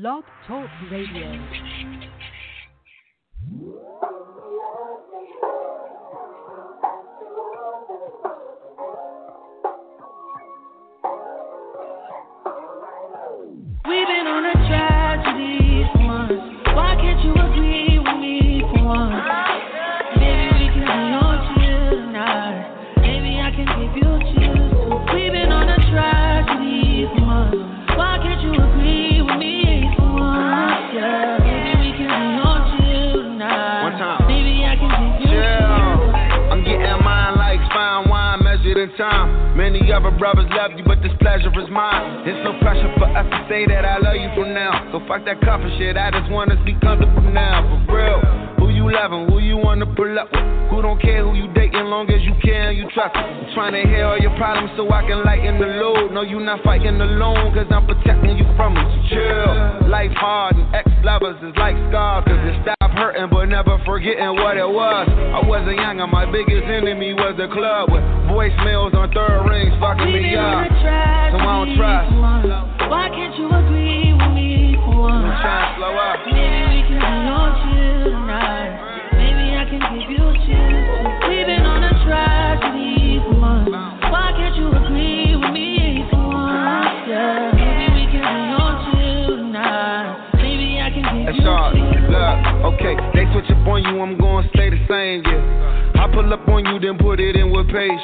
Blog Talk Radio. Other brothers love you, but this pleasure is mine. There's no pressure for us to say that I love you from now. So fuck that coffin shit, I just wanna be comfortable now, for real. Who you loving, who you wanna pull up with? Who don't care who you dating, long as you care and you trust. I'm trying to hear all your problems so I can lighten the load. No, you not fighting alone, cause I'm protecting you from it. So chill. Life hard and ex lovers is like scars, cause it stop hurting but never forgetting what it was. I wasn't young and my biggest enemy was the club with voicemails on third rings fucking me up. a tragedy So I don't trust. Why can't you agree with me for once? I'm trying to slow up. Maybe we can be on chill tonight. Maybe I can give you chills. Okay, they switch up on you, I'm gonna stay the same, yeah. I pull up on you, then put it in with patience.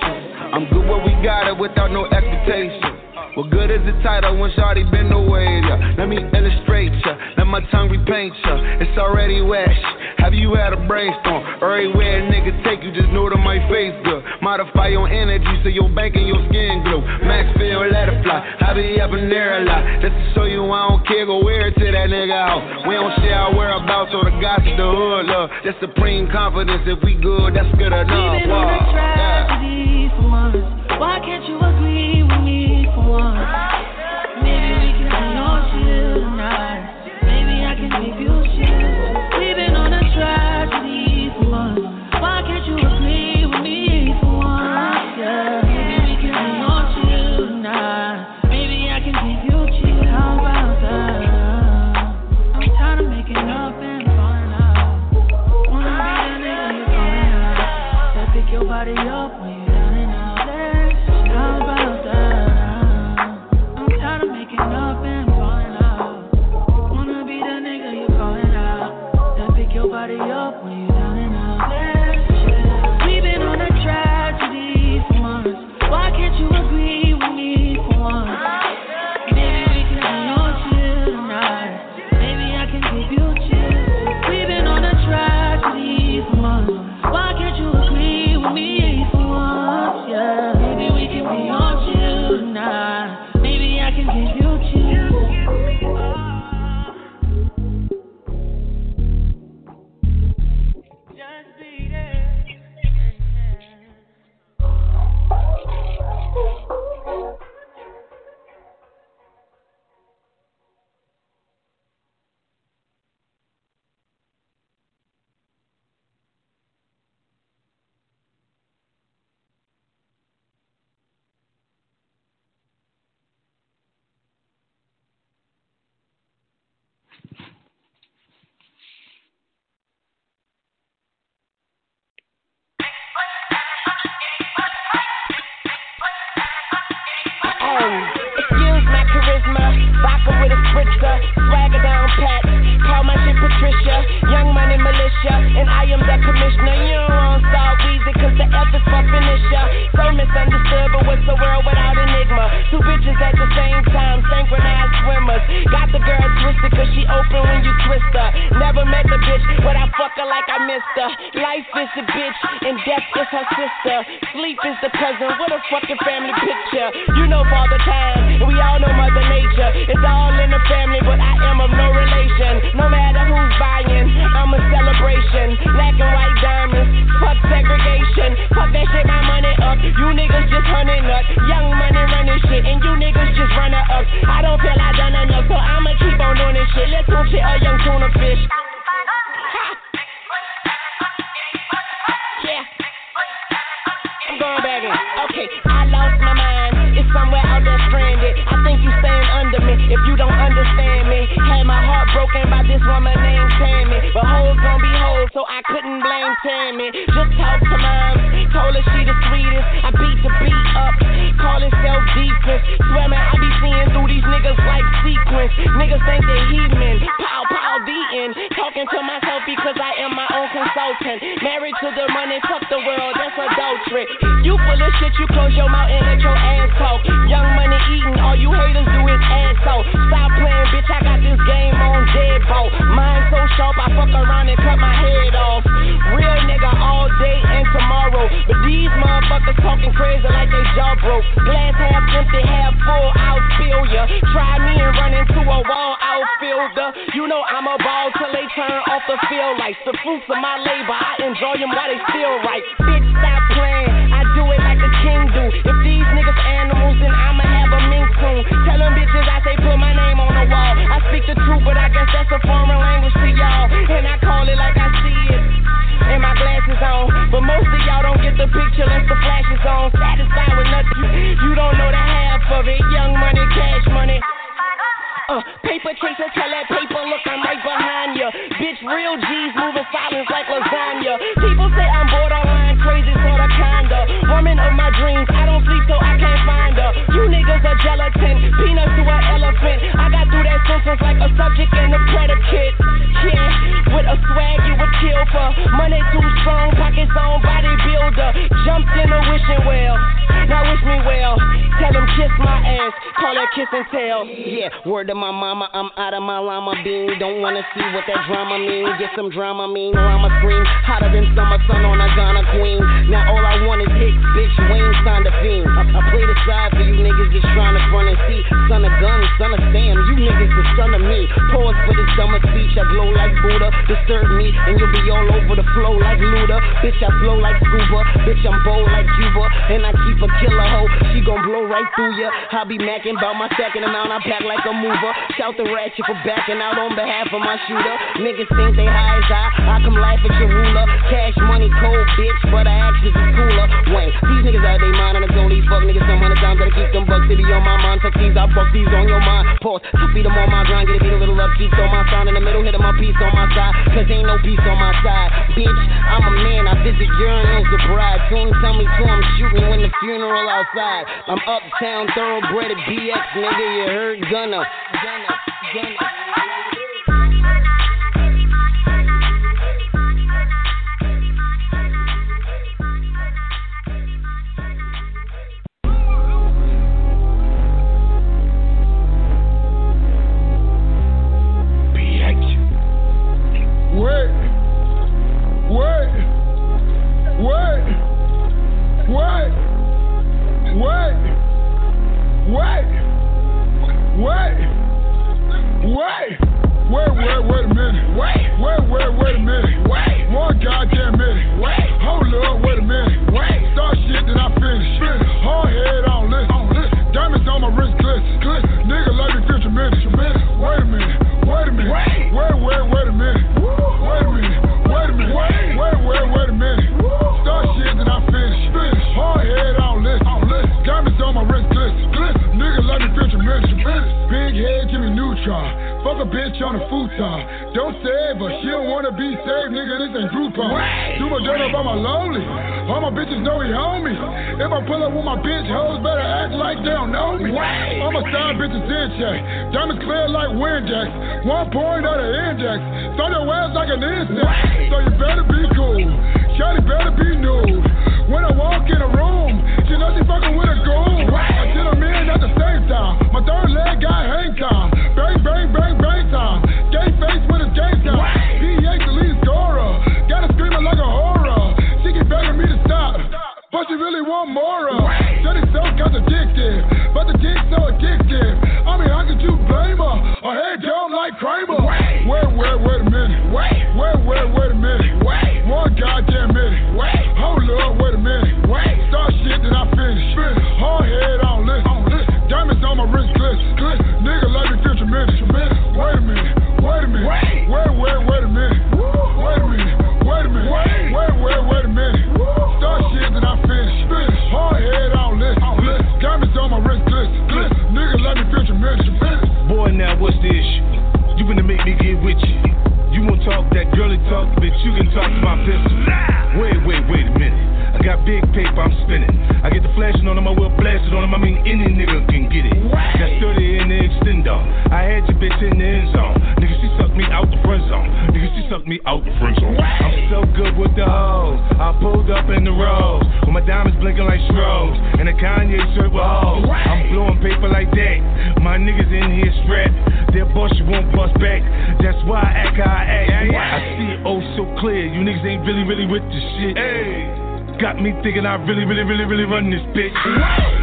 I'm good where we got it without no expectation. What good is the title when Shawty been away? Yeah. Let me illustrate ya, let my tongue repaint ya. It's already wet. Have you had a brainstorm? Everywhere a nigga take you, just know that my face good. Modify your energy so your bank and your skin glow. Max feel, let it fly. I be up in there a lot. Just to show you I don't care, go wear it to that nigga house. We don't share our whereabouts or the gossip, the hood love. Just supreme confidence. If we good, that's good enough. We've been on a Wow. Yeah. Why can't you agree with me for once? Maybe we can be on chill tonight. Maybe I can give you her. Life is a bitch, and death is her sister. Sleep is the present, what a fucking family picture. You know Father Time, we all know Mother Nature. It's all in the family, but I am of no relation. No matter who's buying, I'm a celebration. Black and white diamonds, fuck segregation. Fuck that shit, my money up. You niggas just hunting up. Young money running shit, and you niggas just running up. I don't feel I done enough, so I'ma keep on doing this shit. Let's go shit a young tuna fish. Okay, I lost my mind. It's somewhere out there stranded. I think you stand under me if you don't understand me. Had my heart broken by this woman named Tammy. But hoes gon' be hoes, so I couldn't blame Tammy. Just talk to mom. Told her she the sweetest. I beat the beat up. Calling self defense. Swear man, I be seeing through these niggas like sequence. Niggas think they heathen. Pow, pow, the. Talking to myself because I am my own consultant. Married to the money, fuck the world. That's adultery. You full of shit. You close your mouth and let your ass talk. Young money eating. All you haters do is ass I got this game on deadbolt. Mind so sharp, I fuck around and cut my head off. Real nigga all day and tomorrow. But these motherfuckers talking crazy like they jaw broke. Glass half empty, half full, I'll spill ya. Try me and run into a wall, outfielder. You know I'm a ball till they turn off the field lights. The fruits of my labor, I enjoy them while they still right. Bitch, stop playing. I do it like a king do. If the truth, but I guess that's a foreign language to y'all. And I call it like I see it. And my glasses on. But most of y'all don't get the picture unless the flash is on. Satisfied with nothing. You don't know the half of it. Young money, cash money. Uh, paper chaser, tell that paper, look, I'm right behind ya. Bitch, real G's moving silence like lasagna. People say I'm borderline crazy, sorta kinda. Woman of my dreams, I don't sleep so I can't find her. You niggas are gelatin, subject and a predicate. Yeah, with a swag you would kill for. Money too strong, pockets on bodybuilder. Jumped in a wishing well. Now wish me well. Tell them kiss my ass, call that kiss and tell. Yeah, word to my mama, I'm out of my llama bean. Don't wanna see what that drama mean. Get some drama mean, llama scream. Hotter than summer sun on a Ghana queen. Now all I want is hits, bitch. Wayne signed a fiend. I, I play the side for you niggas just trying to front and see. Son of gun, son of Sam, you niggas the son of me. Pause for this summer speech, I glow like Buddha. Disturb me, and you'll be all over the flow like Luda. Bitch, I flow like scuba. Bitch, I'm bold like Cuba. And I keep a killer hoe. She gon' blow right through ya. I be macking about my second amount. I pack like a mover. Shout the ratchet for backing out on behalf of my shooter. Niggas think they high as I. I come laugh at your ruler. Cash money cold, bitch, but I actions is cooler. Wayne, these niggas out they mind and it's only fuck niggas some hundred times that keep them bucks to be on my mind. Fuck these, I fuck these on your mind. Pause, to feed them on my grind, get it beat a little up, keep on my sound in the middle, hit my piece on my side. Cause ain't no peace on my side. Bitch, I'm a man, I visit urinals the bride. Soon tell me to I'm shooting when the funeral outside. I'm uptown, thoroughbred BX, nigga, you heard Gunna. Gunna, Gunna. Wait. Wait. Wait. Wait. Wait, wait, wait a minute. Wait. Wait, wait, wait a minute. Wait. One goddamn minute. Wait. Hold up, wait a minute. Wait. Start shit, then I finish. Finish. Hard head on listen. On listen. Diamonds on my wrist glisten. Glisten. Nigga Head, give me neutron. Fuck a bitch on a futon. Don't save her, she don't wanna be saved, nigga. This ain't Groupon. Do my dirt up on my lonely. All my bitches know he homie. If I pull up with my bitch, hoes better act like they don't know me. All my side bitches in check. Diamonds clear like Windex. One point of the index. Throw your ass like an insect. So you better be cool. Shawty better be nude. When I walk in a room, she know she fucking with a goon. Get them in at the same time. My third leg got hang time. Bang, bang, bang, bang time. Gay face when it's game time. PH the lead scorer. Got her screaming like a horror. She keep begging me to stop. But she really want more of. Said it's so contradictive. But the dick's so addictive. I mean, how could you blame her? Her head dumb like Kramer. Wait, wait, wait a minute. Wait, wait, wait, wait a minute. Wait, one goddamn minute. Wait, then I finish. Finish. Hard head on listen. On listen. Diamonds on my wrist glisten. Glisten. Nigga like me feel tremendous. Tremendous. Wait a minute. Wait a minute. Wait, wait, wait, wait a minute. Wait a minute. Wait a minute. Wait, wait, wait, wait a minute. Start shit, then I finish. Finish. Hard head on listen. On listen. Diamonds on my wrist glisten. Glisten. Nigga like me feel tremendous. Tremendous. Boy, now what's the issue? You finna make me get with you. You won't talk that girly talk, bitch, you can talk to my pistol. Wait, got big paper, I'm spinning. I get the flashing on them, I will blast it on them. I mean, any nigga can get it. Got 30 in the extender. I had your bitch in the end zone. Nigga, she sucked me out the front zone. Nigga, she sucked me out the front zone. I'm so good with the hoes. I pulled up in the rose. With my diamonds blinking like strobes. And a Kanye shirt with hoes. I'm blowing paper like that. My niggas in here strapped. Their boss, you won't bust back. That's why I act how I act. I see it oh so clear. You niggas ain't really, really with the shit. Hey. Got me thinking I really, really, really, really run this bitch.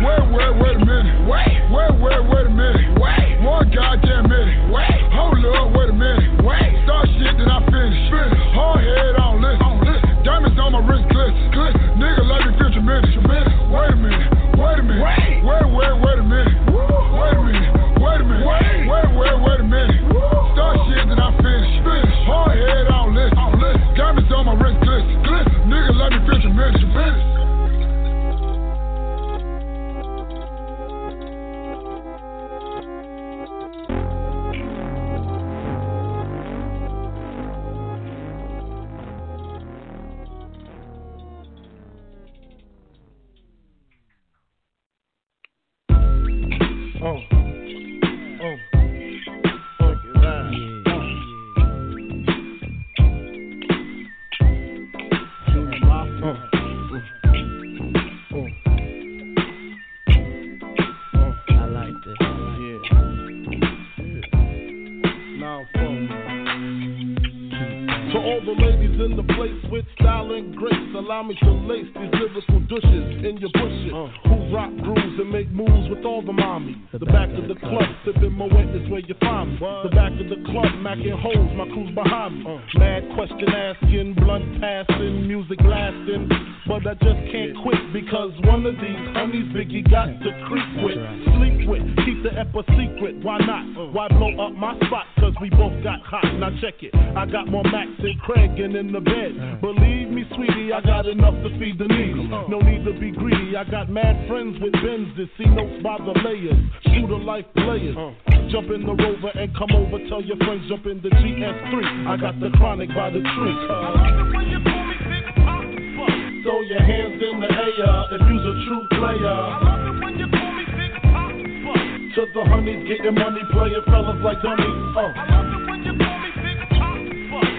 Wait, wait, wait a minute. Wait, wait, wait, wait a minute. Wait, one goddamn minute. Wait, hold up, wait a minute. Wait, start shit then I finish. Finish. Hard head on list. On list. Diamonds on my wrist, glitz, glitz. Let me feed the needy. No need to be greedy. I got mad friends with Benz that see notes by the layers. Shooter life players. Jump in the rover and come over. Tell your friends jump in the GS3. I got the chronic by the tree. Throw your hands in the air if you's a true player. To the honeys getting money, playing fellas like dummies. Uh.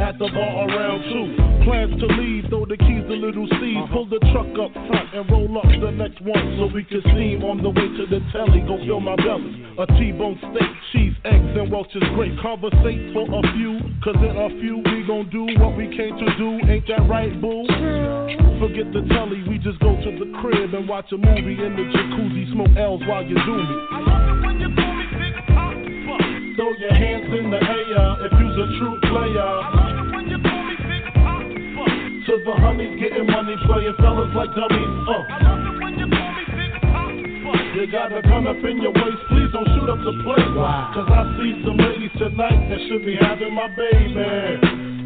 at the bar around two. Plans to leave, throw the keys to little Steve. Uh-huh. Pull the truck up front and roll up the next one so we can steam on the way to the telly, go fill my belly. A T-bone steak, cheese, eggs, and Welch's grape. Conversate for a few, cause in a few we gon' do what we came to do. Ain't that right, boo? Forget the telly, we just go to the crib and watch a movie in the jacuzzi, smoke L's while you do me. Throw your hands in the air if you's a true player. I love it when you call me Big Papa. To the honeys getting money, playing fellas like dummies. Uh. I love it when you call me you got a gun up in your waist, please don't shoot up the place. Cause I see some ladies tonight that should be having my baby,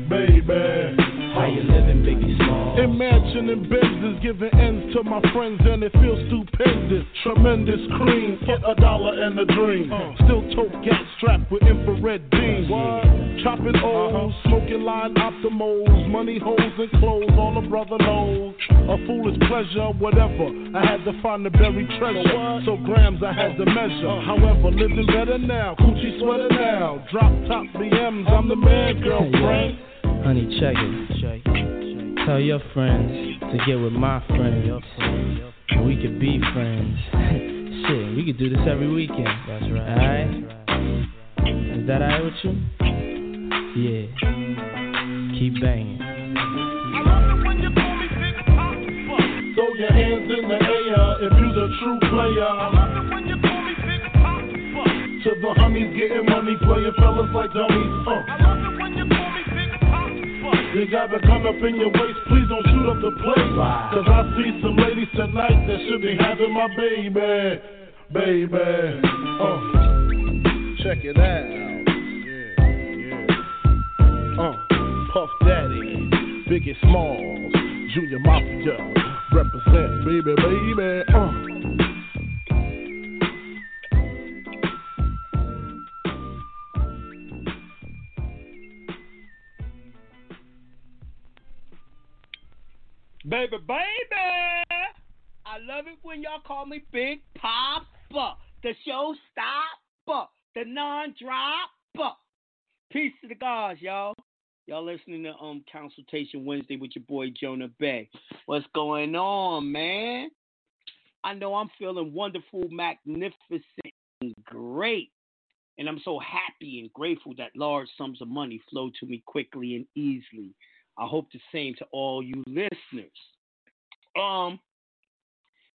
baby. How you living, Biggie Smalls? Imagining business, giving ends to my friends, and it feels stupendous. Tremendous cream, get a dollar and a dream. Uh. Still tote gas strapped with infrared beams. Chopping O's, uh-huh. smoking line optimals, money holes and clothes, all a brother knows. A foolish pleasure, whatever. I had to find the buried treasure, so grams I had to measure. Uh. However, living better now, coochie sweater now. Drop top BMs, I'm the man, girlfriend. Honey, check it. Tell your friends to get with my friends. We could be friends. Shit, we could do this every weekend. That's right. Alright? Is that alright with you? Yeah. Keep banging. Throw your hands in the air if you're the true player. To the homies getting money, playing fellas like dummies. Uh. You gotta come up in your waist, please don't shoot up the place. Cause I see some ladies tonight that should be having my baby. Baby. Uh. Check it out. Uh. Puff Daddy, Biggie Smalls, Junior Mafia, represent, baby, baby. Uh. Baby, baby. I love it when y'all call me Big Papa, the show stopper, the non-dropper. Peace to the gods, y'all. Y'all listening to um Consultation Wednesday with your boy Jonah Bey. What's going on, man? I know I'm feeling wonderful, magnificent, and great. And I'm so happy and grateful that large sums of money flow to me quickly and easily. I hope the same to all you listeners. Um,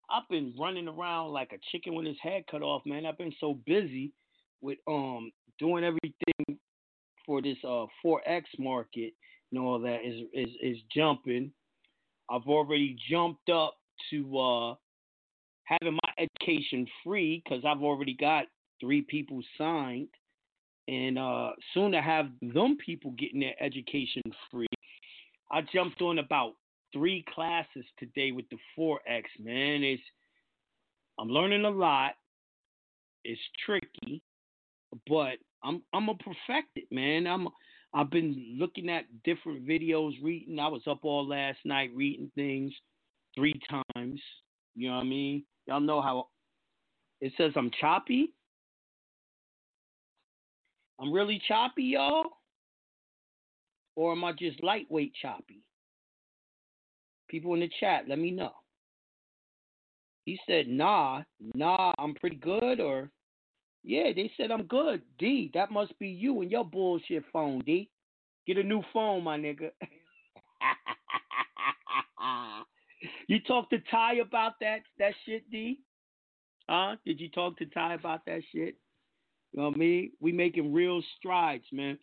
I've been running around like a chicken with his head cut off, man. I've been so busy with um doing everything for this uh Forex market and all that is is is jumping. I've already jumped up to uh having my education free because I've already got three people signed, and uh soon to have them people getting their education free. I jumped on about three classes today with the Forex, man. It's I'm learning a lot. It's tricky, but I'm I'm a perfect it, man. I'm I've been looking at different videos, reading. I was up all last night reading things three times. You know what I mean? Y'all know how it says I'm choppy. I'm really choppy, y'all. Or am I just lightweight choppy? People in the chat, let me know. He said, nah, nah, I'm pretty good, or yeah, they said I'm good. D, that must be you and your bullshit phone, D. Get a new phone, my nigga. you talk to Ty about that that shit, D? Huh? Did you talk to Ty about that shit? You know mean? We making real strides, man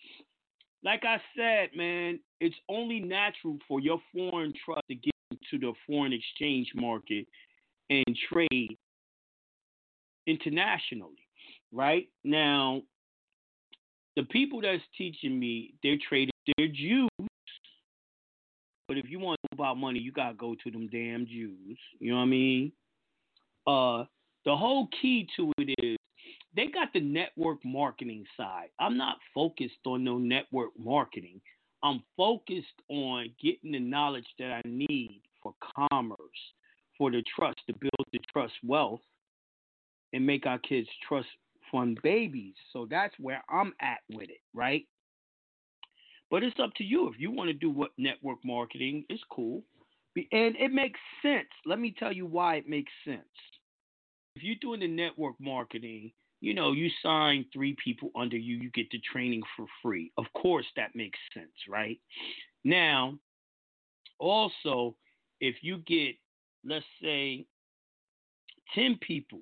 like I said, man, it's only natural for your foreign trust to get into the foreign exchange market and trade internationally, right? Now, the people that's teaching me, they're trading, they're Jews. But if you want to know about money, you gotta go to them damn Jews. You know what I mean? Uh, the whole key to it is they got the network marketing side. I'm not focused on no network marketing. I'm focused on getting the knowledge that I need for commerce, for the trust to build the trust wealth and make our kids trust fund babies. So that's where I'm at with it, right? But it's up to you. If you want to do what network marketing, it's cool. And it makes sense. Let me tell you why it makes sense. If you're doing the network marketing, you know, you sign three people under you, you get the training for free. Of course, that makes sense, right? Now, also, if you get, let's say, 10 people,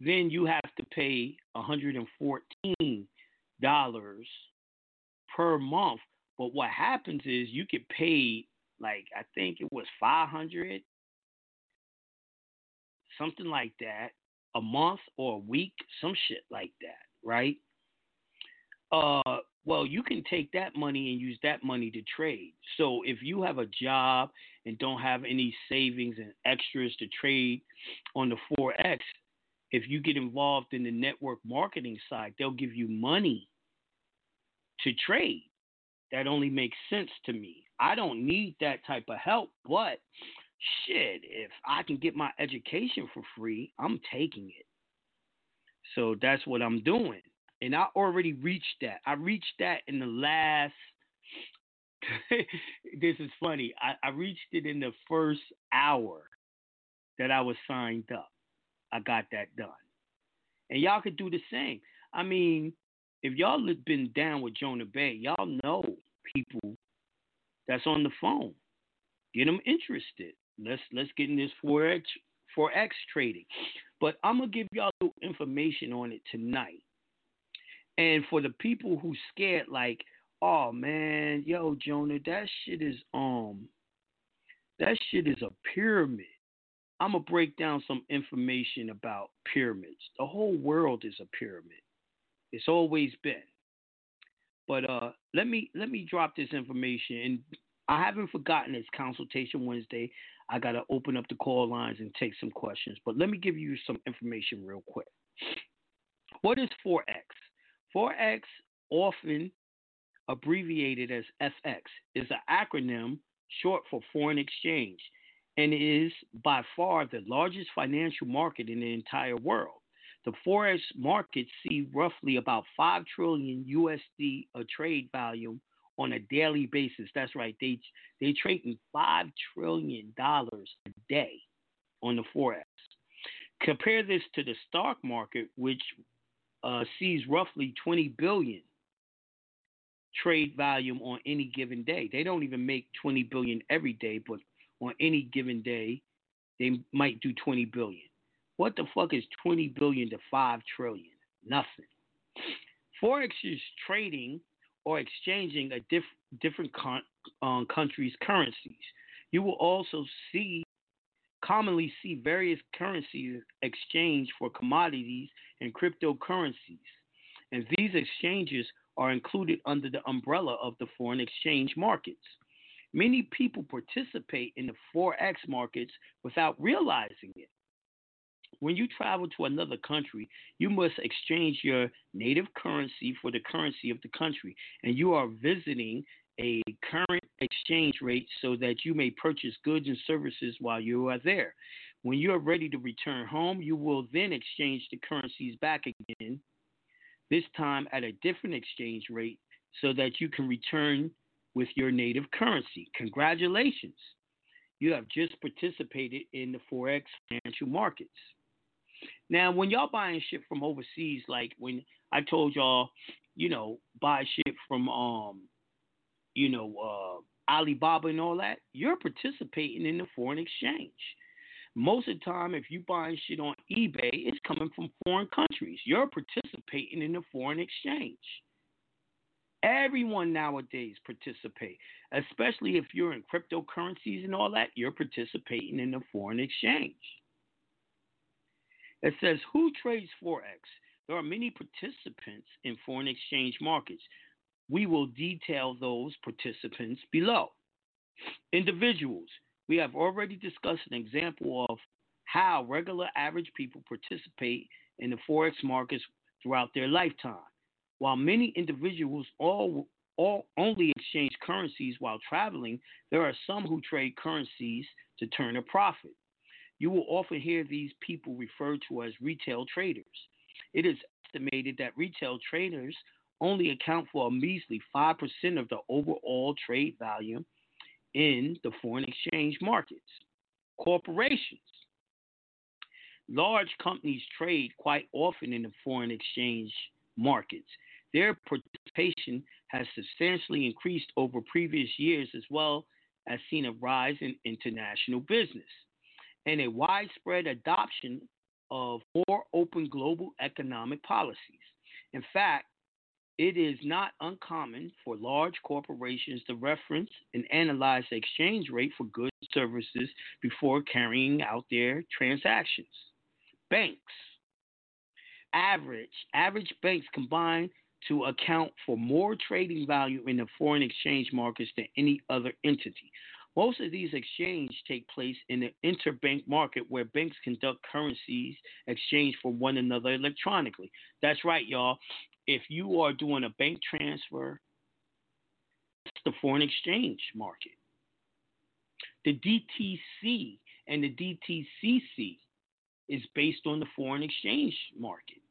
then you have to pay $114 per month. But what happens is you get paid, like, I think it was 500 something like that a month or a week, some shit like that, right? Uh, well, you can take that money and use that money to trade. So if you have a job and don't have any savings and extras to trade on the Forex, if you get involved in the network marketing side, they'll give you money to trade. That only makes sense to me. I don't need that type of help, but shit, if I can get my education for free, I'm taking it. So that's what I'm doing. And I already reached that. I reached that in the last this is funny. I, I reached it in the first hour that I was signed up. I got that done. And y'all could do the same. I mean, if y'all have been down with Jonah Bey, y'all know people that's on the phone. Get them interested. Let's let's get in this Forex Forex trading. But I'm gonna give y'all information on it tonight. And for the people who scared, like, Oh man, yo Jonah, that shit is um, that shit is a pyramid. I'm gonna break down some information about pyramids. The whole world is a pyramid. It's always been. But uh, let me let me drop this information, and I haven't forgotten it's Consultation Wednesday. I gotta open up the call lines and take some questions. But let me give you some information real quick. What is Forex? Forex, often abbreviated as FX, is an acronym short for foreign exchange and is by far the largest financial market in the entire world. The forex markets see roughly about 5 trillion USD a trade volume on a daily basis. That's right. They they trading 5 trillion dollars a day on the forex. Compare this to the stock market which uh, sees roughly 20 billion trade volume on any given day. They don't even make 20 billion every day, but on any given day, they might do 20 billion. What the fuck is 20 billion to 5 trillion? Nothing. Forex is trading or exchanging a diff- different con- um, countries' currencies. You will also see commonly see various currencies exchanged for commodities and cryptocurrencies. And these exchanges are included under the umbrella of the foreign exchange markets. Many people participate in the Forex markets without realizing it. When you travel to another country, you must exchange your native currency for the currency of the country, and you are visiting a current exchange rate so that you may purchase goods and services while you are there. When you are ready to return home, you will then exchange the currencies back again, this time at a different exchange rate, so that you can return with your native currency. Congratulations. You have just participated in the Forex financial markets. Now, when y'all buying shit from overseas, like when I told y'all, you know, buy shit from um, you know, uh, Alibaba and all that, you're participating in the foreign exchange. Most of the time, if you buying shit on eBay, it's coming from foreign countries. You're participating in the foreign exchange. Everyone nowadays participate, especially if you're in cryptocurrencies and all that. You're participating in the foreign exchange. It says, Who trades Forex? There are many participants in foreign exchange markets. We will detail those participants below. Individuals. We have already discussed an example of how regular average people participate in the Forex markets throughout their lifetime. While many individuals all, all only exchange currencies while traveling, there are some who trade currencies to turn a profit. You will often hear these people referred to as retail traders. It is estimated that retail traders only account for a measly 5% of the overall trade volume in the foreign exchange markets. Corporations. Large companies trade quite often in the foreign exchange markets. Their participation has substantially increased over previous years as well as seen a rise in international business and a widespread adoption of more open global economic policies. In fact, it is not uncommon for large corporations to reference and analyze the exchange rate for goods and services before carrying out their transactions. Banks. Average. Average banks combine to account for more trading value in the foreign exchange markets than any other entity. Most of these exchanges take place in the interbank market where banks conduct currencies exchange for one another electronically. That's right, y'all. If you are doing a bank transfer, it's the foreign exchange market. The DTC and the DTCC is based on the foreign exchange market.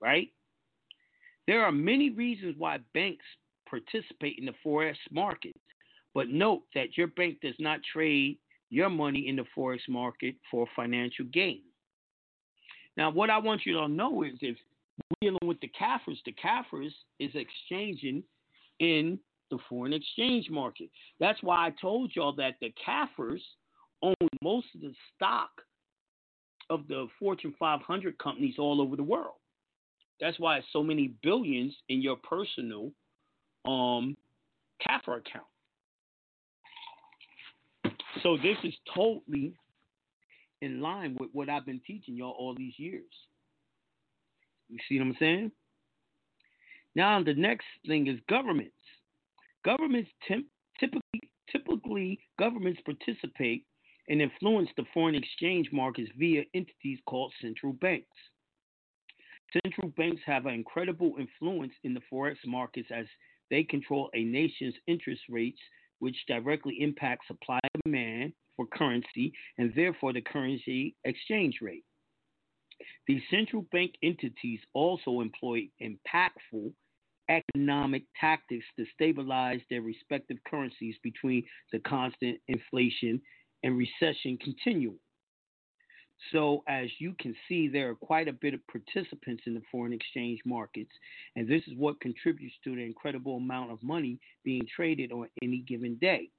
Right? There are many reasons why banks participate in the forex market. But note that your bank does not trade your money in the forex market for financial gain. Now, what I want you to know is if we're dealing with the CAFRs, the CAFRs is exchanging in the foreign exchange market. That's why I told y'all that the CAFRs own most of the stock of the Fortune 500 companies all over the world. That's why so many billions in your personal um CAFR account. So this is totally in line with what I've been teaching y'all all these years. You see what I'm saying? Now the next thing is governments. Governments temp- typically typically governments participate and influence the foreign exchange markets via entities called central banks. Central banks have an incredible influence in the forex markets as they control a nation's interest rates, which directly impact supply and demand for currency and therefore the currency exchange rate. These central bank entities also employ impactful economic tactics to stabilize their respective currencies between the constant inflation and recession continuum. So, as you can see, there are quite a bit of participants in the foreign exchange markets, and this is what contributes to the incredible amount of money being traded on any given day.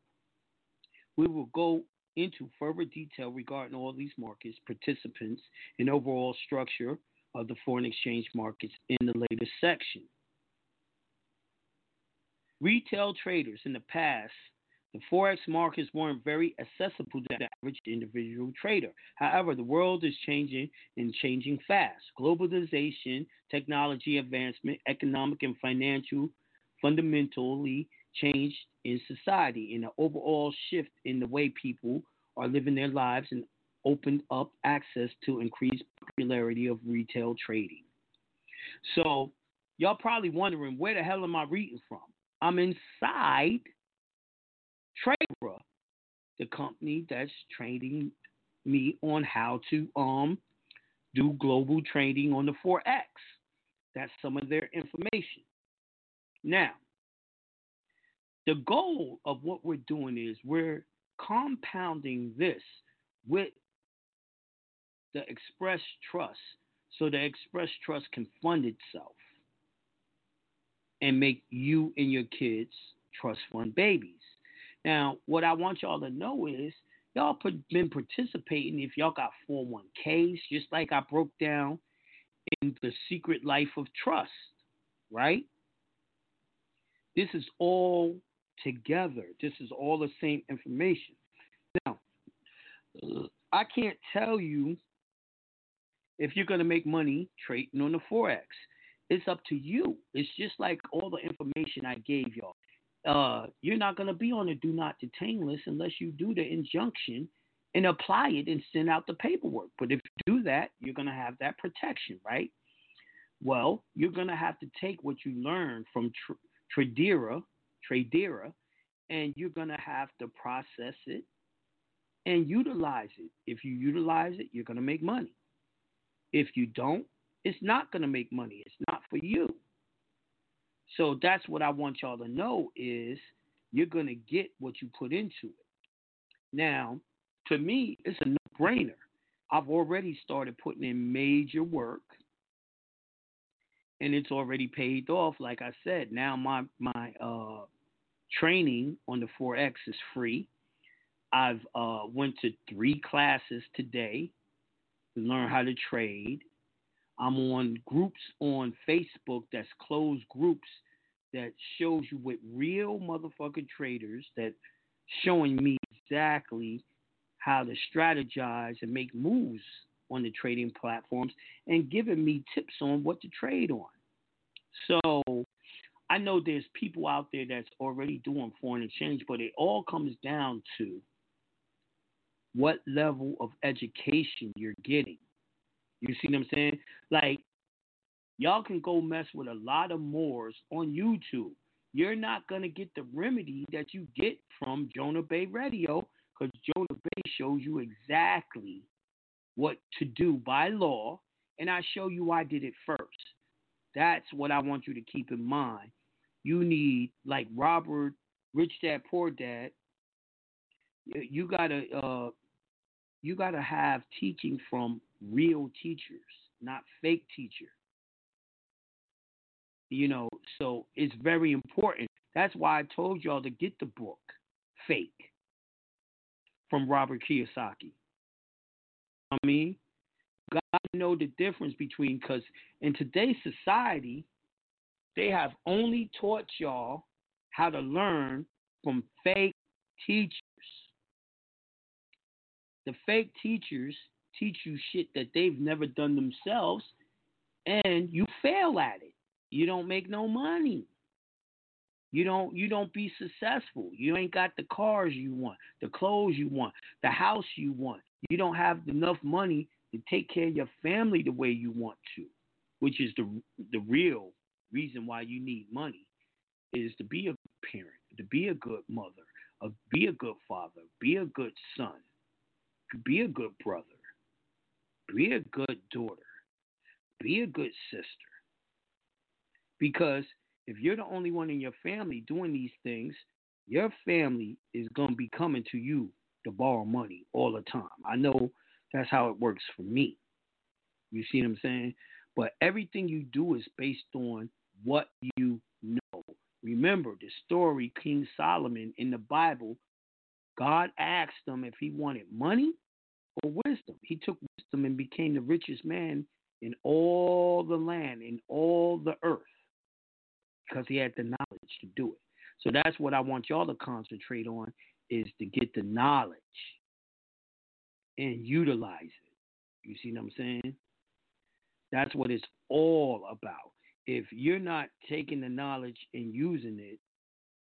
We will go into further detail regarding all these markets, participants, and overall structure of the foreign exchange markets in the latest section. Retail traders in the past, the Forex markets weren't very accessible to the average individual trader. However, the world is changing and changing fast. Globalization, technology advancement, economic and financial fundamentally changed in society and an overall shift in the way people are living their lives and opened up access to increased popularity of retail trading. So, y'all probably wondering where the hell am I reading from? I'm inside the company that's training me on how to um do global trading on the forex. That's some of their information. Now, the goal of what we're doing is we're compounding this with the Express Trust so the Express Trust can fund itself and make you and your kids trust fund babies. Now, what I want y'all to know is y'all been participating if y'all got 401ks, just like I broke down in The Secret Life of Trust, right? This is all together. This is all the same information. Now, uh, I can't tell you if you're going to make money trading on the Forex. It's up to you. It's just like all the information I gave y'all. Uh, you're not going to be on the do not detain list unless you do the injunction and apply it and send out the paperwork. But if you do that, you're going to have that protection, right? Well, you're going to have to take what you learned from tr- Tradera, Tradera, and you're going to have to process it and utilize it. If you utilize it, you're going to make money. If you don't, it's not going to make money. It's not for you. So that's what I want y'all to know is you're going to get what you put into it. Now, to me, it's a no-brainer. I've already started putting in major work and it's already paid off like I said. Now my my uh training on the Forex is free. I've uh, went to three classes today to learn how to trade. I'm on groups on Facebook that's closed groups that shows you with real motherfucking traders that showing me exactly how to strategize and make moves on the trading platforms and giving me tips on what to trade on. So I know there's people out there that's already doing foreign exchange, but it all comes down to what level of education you're getting. You see what I'm saying? Like, y'all can go mess with a lot of Moors on YouTube. You're not going to get the remedy that you get from Jonah Bey Radio because Jonah Bey shows you exactly what to do by law, and I show you I did it first. That's what I want you to keep in mind you need like Robert, Rich Dad Poor Dad. You gotta uh, you gotta have teaching from real teachers, not fake teacher. You know, so it's very important. That's why I told y'all to get the book, Fake, from Robert Kiyosaki. I mean, God know the difference between because in today's society, they have only taught y'all how to learn from fake teachers. The fake teachers teach you shit that they've never done themselves, and you fail at it. You don't make no money. You don't you don't be successful. You ain't got the cars you want, the clothes you want, the house you want. You don't have enough money to take care of your family the way you want to, which is the the real reason why you need money is to be a parent, to be a good mother, uh, be a good father, be a good son, be a good brother, be a good daughter, be a good sister. Because if you're the only one in your family doing these things, your family is going to be coming to you to borrow money all the time. I know that's how it works for me. You see what I'm saying? But everything you do is based on what you know. Remember the story, King Solomon in the Bible, God asked him if he wanted money or wisdom. He took wisdom and became the richest man in all the land, in all the earth, because he had the knowledge to do it. So that's what I want y'all to concentrate on is to get the knowledge and utilize it. You see what I'm saying? That's what it's all about. If you're not taking the knowledge and using it,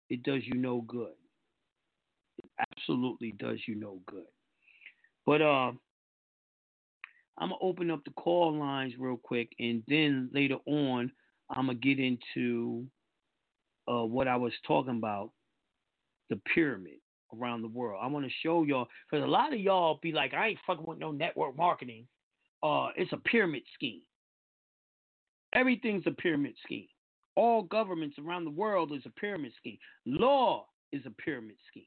it does you no good. It absolutely does you no good. But uh I'm gonna open up the call lines real quick, and then later on, I'm gonna get into uh, what I was talking about, the pyramid around the world. I want to show y'all because a lot of y'all be like, I ain't fucking with no network marketing. Uh, it's a pyramid scheme. Everything's a pyramid scheme. All governments around the world is a pyramid scheme. Law is a pyramid scheme.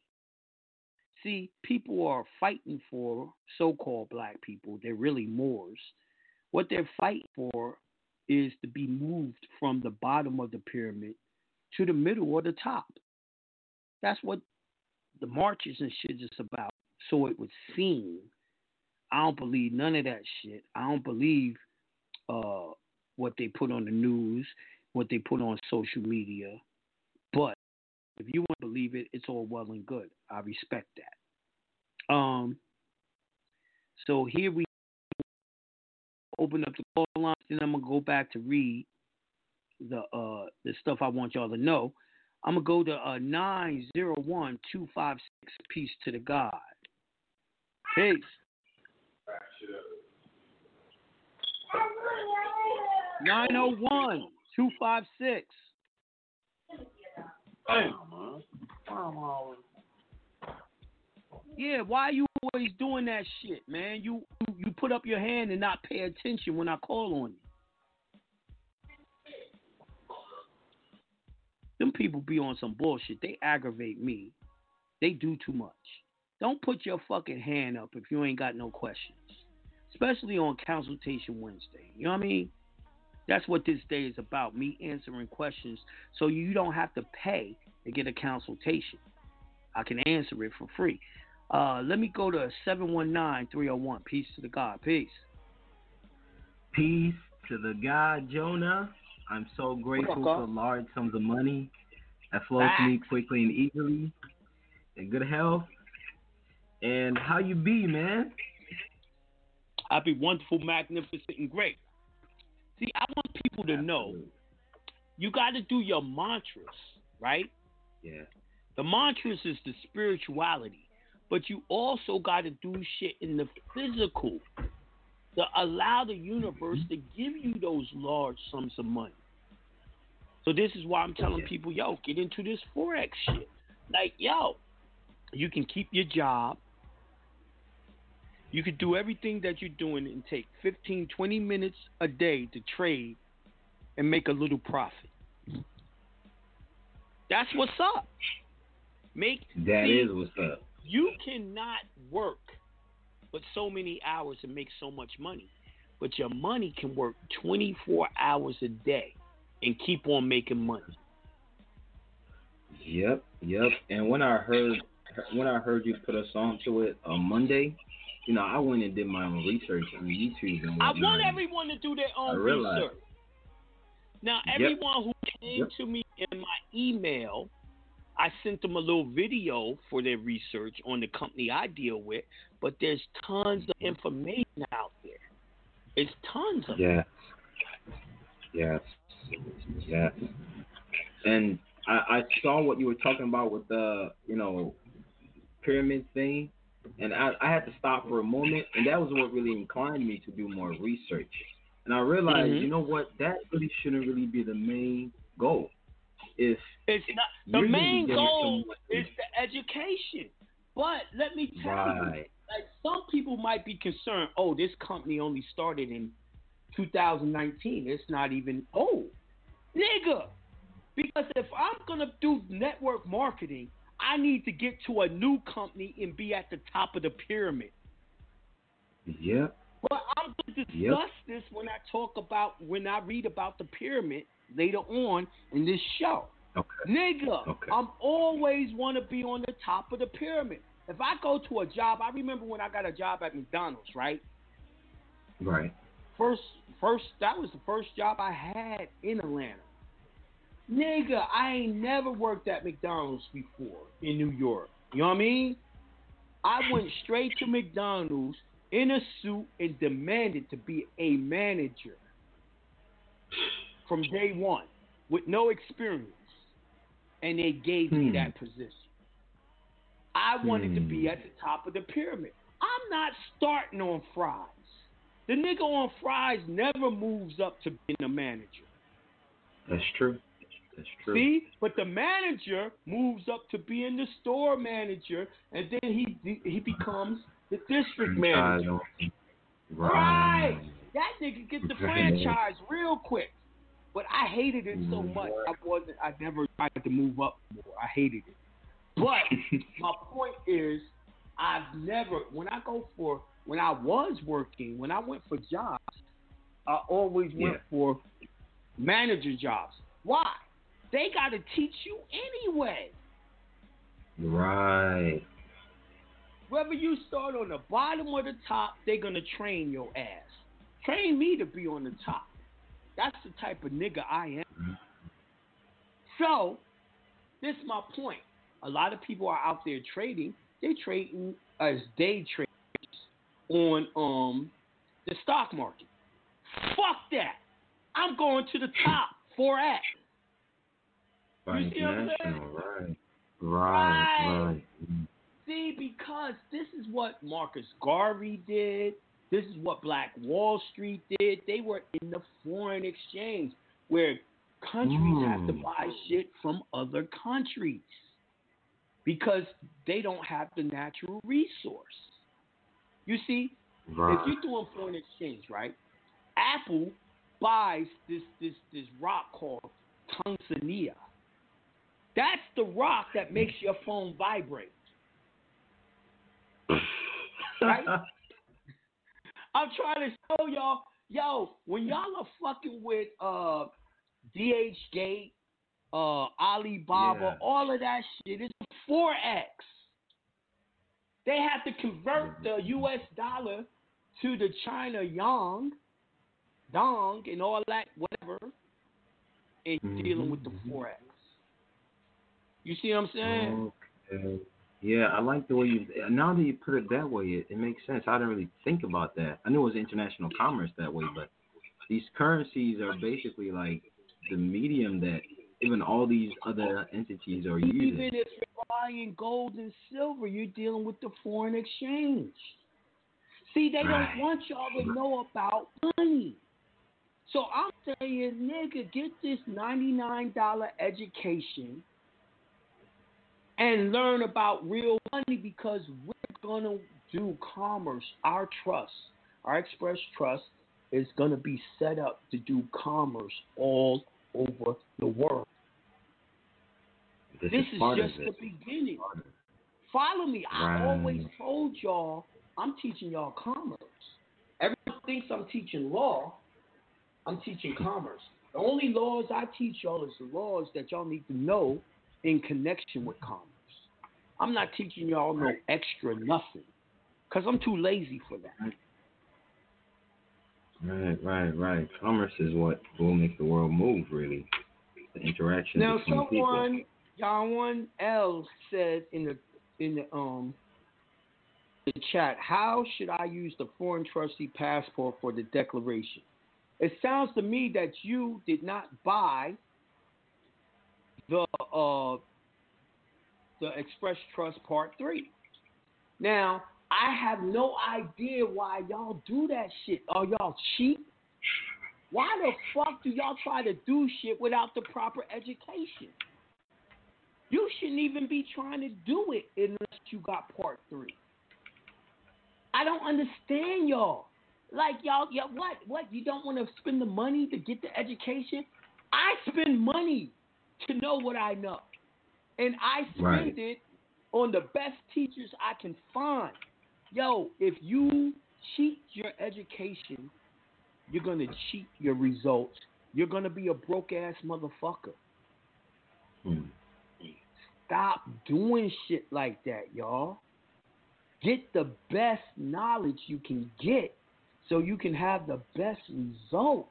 See, people are fighting for so called black people. They're really Moors. What they're fighting for is to be moved from the bottom of the pyramid to the middle or the top. That's what the marches and shit is about. So it would seem. I don't believe none of that shit. I don't believe uh, what they put on the news, what they put on social media. If you want to believe it, it's all well and good. I respect that. Um. So here we open up the call lines, and I'm gonna go back to read the uh the stuff I want y'all to know. I'm gonna go to uh nine zero one two five six. Peace to the God. Peace. Nine zero one two five six. Damn, man. Always. Yeah, why are you always doing that shit, man? You you put up your hand and not pay attention when I call on you. Them people be on some bullshit. They aggravate me. They do too much. Don't put your fucking hand up if you ain't got no questions. Especially on Consultation Wednesday. You know what I mean? That's what this day is about. Me answering questions so you don't have to pay to get a consultation. I can answer it for free. Uh, let me go to 719 301. Peace to the God. Peace. Peace to the God, Jonah. I'm so grateful for large sums of money that flows to me quickly and easily, and good health. And how you be, man? I be wonderful, magnificent, and great. See, I want people to know you got to do your mantras, right? Yeah. The mantras is the spirituality, but you also got to do shit in the physical to allow the universe mm-hmm. to give you those large sums of money. So this is why I'm telling people, yo, get into this forex shit. Like, yo, you can keep your job. You could do everything that you're doing and take 15, 20 minutes a day to trade and make a little profit. That's what's up. Make That see, is what's up. You cannot work but so many hours and make so much money. But your money can work 24 hours a day and keep on making money. Yep, yep. And when I heard when I heard you put a song to it on Monday, you know, I went and did my own research on YouTube and I want everyone to do their own research. Now, Yep. everyone who came Yep. to me in my email I sent them a little video for their research on the company I deal with, but there's tons of information out there. It's tons of yes. Yes. Yes. And I, I saw what you were talking about with the, you know, pyramid thing, and I, I had to stop for a moment, and that was what really inclined me to do more research. And I realized, Mhm. you know what, that really shouldn't really be the main goal. If It's not the main goal is the education. But let me tell you, like some people might be concerned, oh, this company only started in 2019. It's not even old. Nigga. Because if I'm gonna do network marketing, I need to get to a new company and be at the top of the pyramid. yep, But I'm going to discuss Yep. this when I talk about when I read about the pyramid later on in this show. okay, Nigga, Okay. I'm always want to be on the top of the pyramid. If I go to a job, I remember when I got a job at McDonald's, right? right, First, first, that was the first job I had in Atlanta. Nigga, I ain't never worked at McDonald's before in New York. You know what I mean? I went straight to McDonald's in a suit and demanded to be a manager from day one with no experience. And they gave me Hmm. that position. I wanted to be Hmm. at the top of the pyramid. I'm not starting on fries. The nigga on fries never moves up to being a manager. that's true, that's true. See, but the manager moves up to being the store manager, and then he he becomes the district manager. Right. Right. That nigga get the franchise real quick. But I hated it so mm. much. I wasn't. I never tried to move up more. I hated it. But my point is, I've never. When I go for, when I was working, when I went for jobs, I always went Yeah. for manager jobs. Why? They got to teach you anyway. Right. Whether you start on the bottom or the top, they're gonna train your ass. Train me to be on the top. That's the type of nigga I am. So, this is my point. A lot of people are out there trading. They trading as day traders on um the stock market. Fuck that. I'm going to the top forex. By You see what I'm right. Right. Right, right. See, because this is what Marcus Garvey did. This is what Black Wall Street did. They were in the foreign exchange where countries have to Mm. buy shit from other countries because they don't have the natural resource. You see, Right. if you're doing foreign exchange, right? Apple buys this this this rock called tungstenia. That's the rock that makes your phone vibrate. Right? I'm trying to show y'all, yo, when y'all are fucking with uh DH Gate, uh Alibaba, Yeah. all of that shit is forex. They have to convert the US dollar to the China Yang, Dong, and all that, whatever, and you're dealing with the Mhm. forex. You see what I'm saying? Okay. Yeah, I like the way you. Now that you put it that way, it, it makes sense. I didn't really think about that. I knew it was international commerce that way, but these currencies are basically like the medium that even all these other entities are using. Even if you're buying gold and silver, you're dealing with the foreign exchange. See, they Right. don't want y'all to know about money. So I'm saying, nigga, get this $99 education and learn about real money because we're going to do commerce. Our trust, our Express Trust, is going to be set up to do commerce all over the world. This, This is is just the beginning. Follow me. I always told y'all I'm teaching y'all commerce. Everyone thinks I'm teaching law. I'm teaching commerce. The only laws I teach y'all is the laws that y'all need to know in connection with commerce. I'm not teaching y'all no extra nothing because I'm too lazy for that. Right, right, right. Commerce is what will make the world move, really. The interaction Now, between someone, John One L said in the in the um the chat, how should I use the foreign trustee passport for the declaration? It sounds to me that you did not buy the uh the Express Trust Part Three. Now, I have no idea why y'all do that shit. Are y'all cheap? Why the fuck do y'all try to do shit without the proper education? You shouldn't even be trying to do it unless you got part three. I don't understand y'all. Like y'all, yeah, what? What? You don't want to spend the money to get the education? I spend money to know what I know, and I spend Right. it on the best teachers I can find. Yo, if you cheat your education, you're gonna cheat your results. You're gonna be a broke ass motherfucker. Hmm. Stop doing shit like that, y'all. Get the best knowledge you can get so you can have the best results.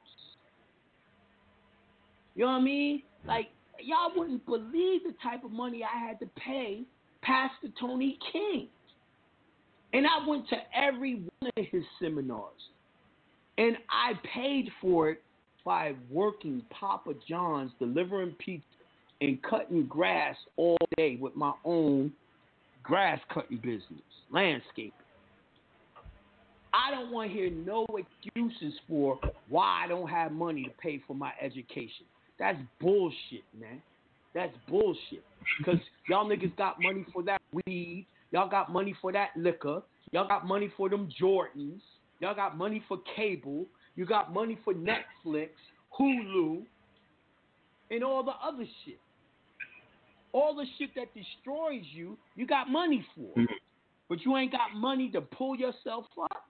You know what I mean? Like, y'all wouldn't believe the type of money I had to pay Pastor Tony King. And I went to every one of his seminars. And I paid for it by working Papa John's, delivering pizza, and cutting grass all day with my own grass cutting business, landscaping. I don't want to hear no excuses for why I don't have money to pay for my education. That's bullshit, man. That's bullshit. Because y'all niggas got money for that weed. Y'all got money for that liquor. Y'all got money for them Jordans. Y'all got money for cable. You got money for Netflix, Hulu, and all the other shit. All the shit that destroys you, you got money for. Mm-hmm. But you ain't got money to pull yourself up.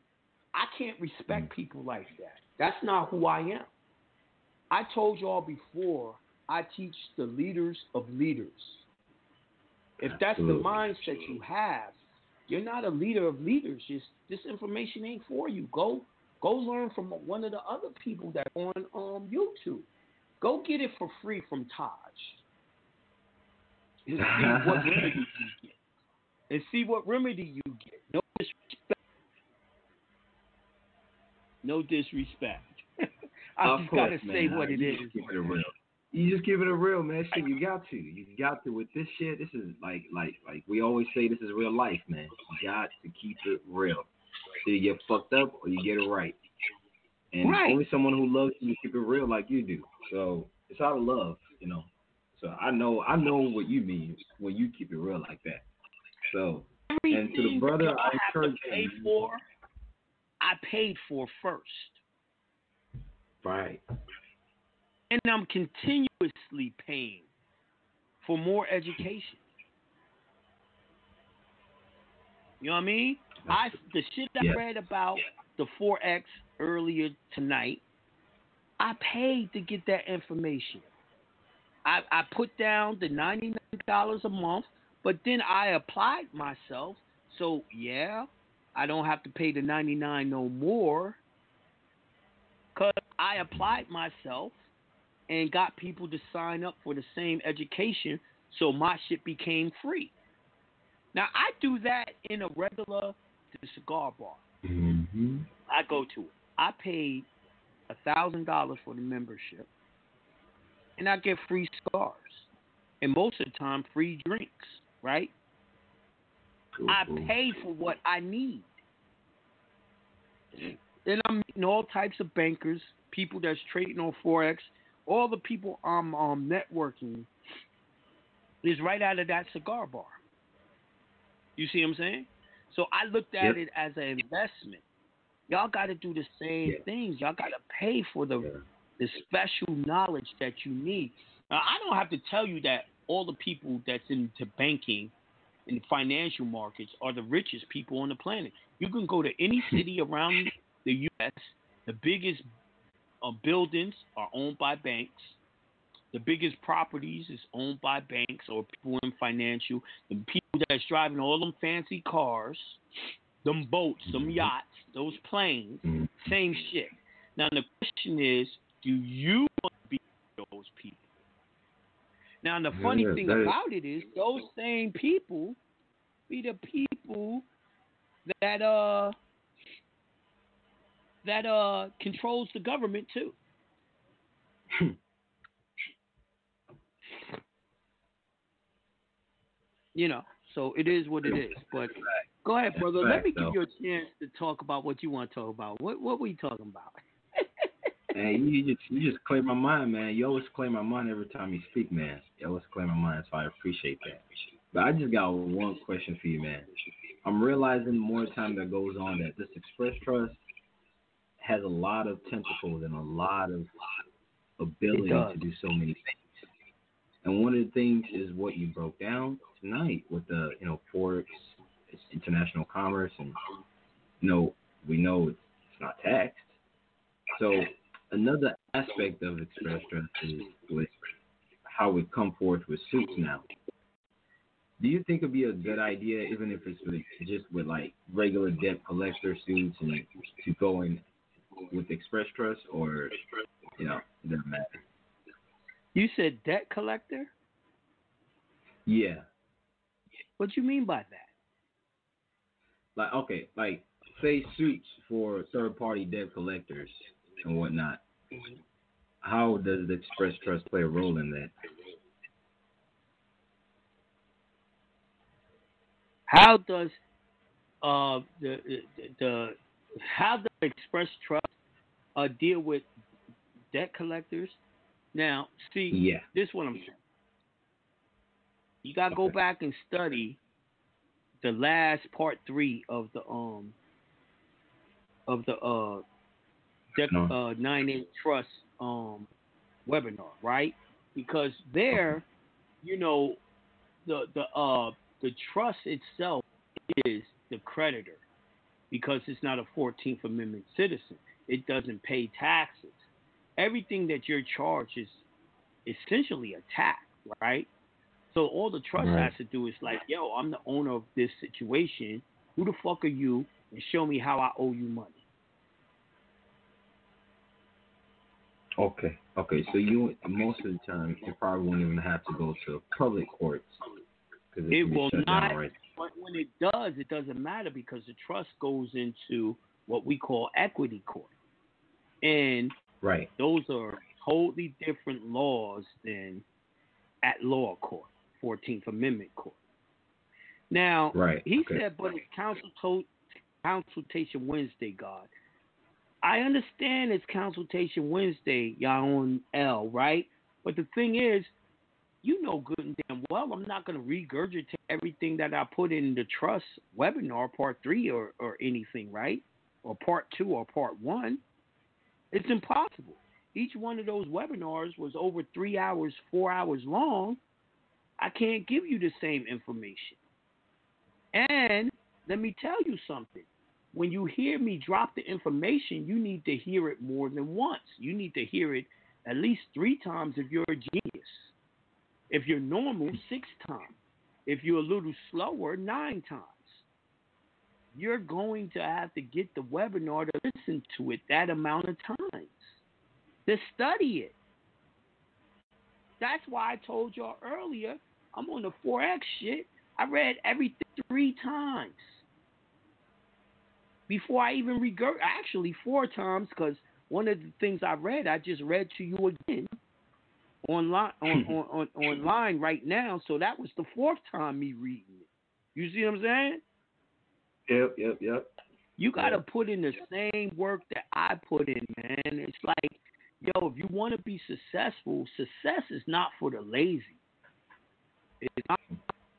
I can't respect mm-hmm. people like that. That's not who I am. I told y'all before, I teach the leaders of leaders. If that's the mindset you have, you're not a leader of leaders. Just this information ain't for you. Go go learn from one of the other people that on um YouTube. Go get it for free from Taj. And see what remedy you get. And see what remedy you get. No disrespect. No disrespect. I of just course, gotta man. say what it you is. Just keep it real. You just keep it a real, man. Shit, you got to. You got to with this shit. This is like, like, like we always say. This is real life, man. You got to keep it real. So you get fucked up or you get it right. And Right. only someone who loves you keep it real like you do. So it's out of love, you know. So I know, I know what you mean when you keep it real like that. So and to the brother, I encourage him. for, I paid for first. Right. And I'm continuously paying for more education. You know what I mean? I the shit I read about the forex earlier tonight, I paid to get that information. I, I put down the $99 a month, but then I applied myself. So, yeah, I don't have to pay the 99 no more because I applied myself and got people to sign up for the same education so my shit became free. Now, I do that in a regular cigar bar. Mm-hmm. I go to it. I paid a thousand dollars for the membership, and I get free cigars, and most of the time free drinks. Right? Cool, I cool. pay for what I need. Then I'm meeting all types of bankers, people that's trading on forex, all the people I'm um, networking is right out of that cigar bar. You see what I'm saying? So I looked at Yep. it as an investment. Y'all got to do the same Yeah. things. Y'all got to pay for the the special knowledge that you need. Now, I don't have to tell you that all the people that's into banking and financial markets are the richest people on the planet. You can go to any city around the biggest uh, buildings are owned by banks. The biggest properties is owned by banks or people in financial. The people that's driving all them fancy cars, them boats, them yachts, those planes, Mhm. same shit. Now the question is, do you want to be those people? Now the funny Yeah, thing that is- about it is those same people be the people that uh that uh controls the government too. you know, so it is what it is. But go ahead, brother. Let me give though. you a chance to talk about what you want to talk about. What what we talking about? Man, you just you just clear my mind, man. You always clear my mind every time you speak, man. You always clear my mind, so I appreciate that. But I just got one question for you, man. I'm realizing more time that goes on that this Express Trust has a lot of tentacles and a lot of ability to do so many things. And one of the things is what you broke down tonight with the you know ports, it's international commerce, and you know we know it's, it's not taxed. So another aspect of Express Trust is with how we come forth with suits now. Do you think it'd be a good idea, even if it's with, just with like regular debt collector suits, and to go in with Express Trust, or you know, it doesn't matter? You said debt collector? Yeah, What do you mean by that? like okay, like say suits for third party debt collectors and whatnot. How does the Express Trust play a role in that? How does uh the the, the how does Express Trust uh deal with debt collectors? Now, see, Yeah. this is what I'm saying. You gotta go back and study the last part three of the um of the uh debt, No. uh nine eight trust um webinar, right? Because there, you know, the the uh the trust itself is the creditor because it's not a 14th Amendment citizen. It doesn't pay taxes. Everything that you're charged is essentially a tax, right? So all the trust Right. has to do is like, yo, I'm the owner of this situation. Who the fuck are you? And show me how I owe you money. Okay. Okay. So you most of the time you probably won't even have to go to public courts because It can will not. right. But when it does, it doesn't matter because the trust goes into what we call equity court. And Right. those are totally different laws than at law court, 14th Amendment court. Now, Right, he okay. said, but it's consulta- consultation Wednesday, God. I understand it's consultation Wednesday, y'all on L, right? But the thing is, you know good and damn well I'm not going to regurgitate everything that I put in the trust webinar part three or, or anything, right? Or part two or part one. It's impossible. Each one of those webinars was over three hours, four hours long. I can't give you the same information. And let me tell you something. When you hear me drop the information, you need to hear it more than once. You need to hear it at least three times if you're a genius. If you're normal, six times. If you're a little slower, nine times. You're going to have to get the webinar to listen to it that amount of times. To study it. That's why I told y'all earlier, I'm on the forex shit. I read everything three times before I even regurg. Actually, four times because one of the things I read, I just read to you again online on, on, on online right now. So that was the fourth time me reading it. You see what I'm saying? Yep. Yep. Yep. You got to put in the same work that I put in, man. It's like, yo, if you want to be successful, success is not for the lazy. It's not,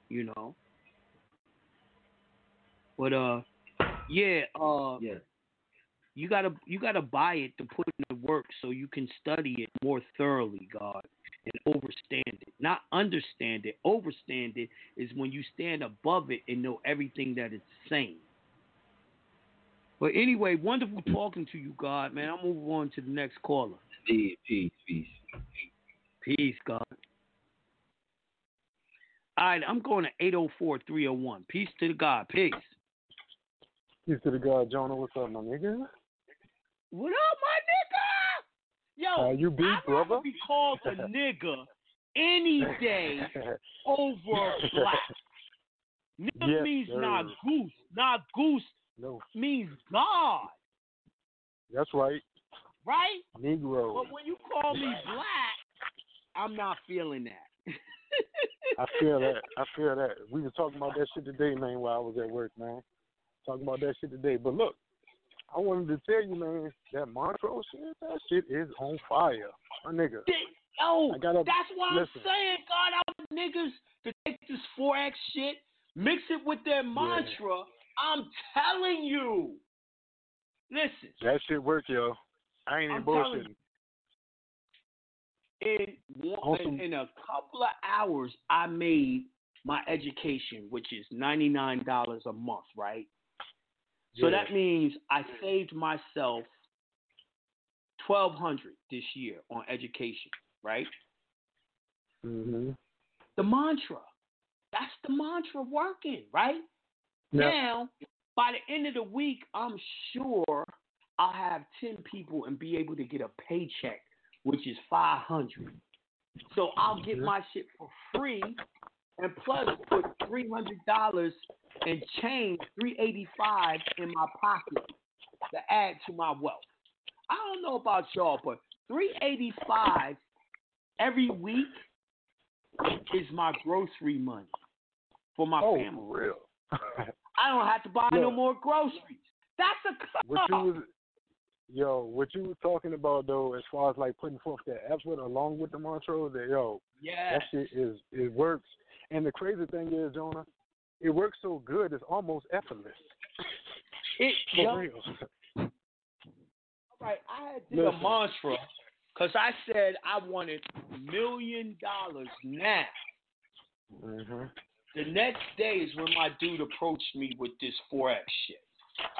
you know. But uh, yeah, uh, yeah. You gotta you gotta buy it to put in the work so you can study it more thoroughly, God, and overstand it. Not understand it. Overstand it is when you stand above it and know everything that it's saying. But anyway, wonderful mm. talking to you, God, man. I'll move on to the next caller. Peace, peace, peace. Peace, God. All right, I'm going to 804 301. Peace to the God. Peace. Peace to the God, Jonah. What's up, my nigga? What up, my nigga? Yo, How you be, I'd brother? rather be called a nigga any day over black. Nigga Yes, means sir. not goose. Not goose No, means God, that's right. right? Negro. But when you call me black, I'm not feeling that. I feel that. I feel that. We were talking about that shit today, man, while I was at work, man. Talking about that shit today. But look, I wanted to tell you, man, that mantras shit, that shit is on fire. My nigga. Yo, gotta- that's why listen. I'm saying, God, I want niggas to take this forex shit, mix it with their mantra. I'm telling you. Listen, That shit work, yo. I ain't even bullshitting. in one, Awesome. in, in a couple of hours, I made my education, which is ninety nine dollars a month, right? So Yeah. that means I saved myself twelve hundred this year on education, right? Mm-hmm. The mantra. That's the mantra working, right? Yeah. Now, by the end of the week, I'm sure I'll have 10 people and be able to get a paycheck, which is 500 So I'll get my shit for free and plus put $300 and change 385 in my pocket to add to my wealth. I don't know about y'all, but 385 every week is my grocery money for my Oh, family. real. I don't have to buy no Look. more groceries. That's a what you was, yo, what you were talking about though, as far as like putting forth that effort along with the mantras, that yo, Yeah. that shit is it works. And the crazy thing is, Jonah, it works so good, it's almost effortless. It, For yo, real. right, I had did a mantra because I said I wanted a million dollars now. Mm-hmm. The next day is when my dude approached me with this forex shit.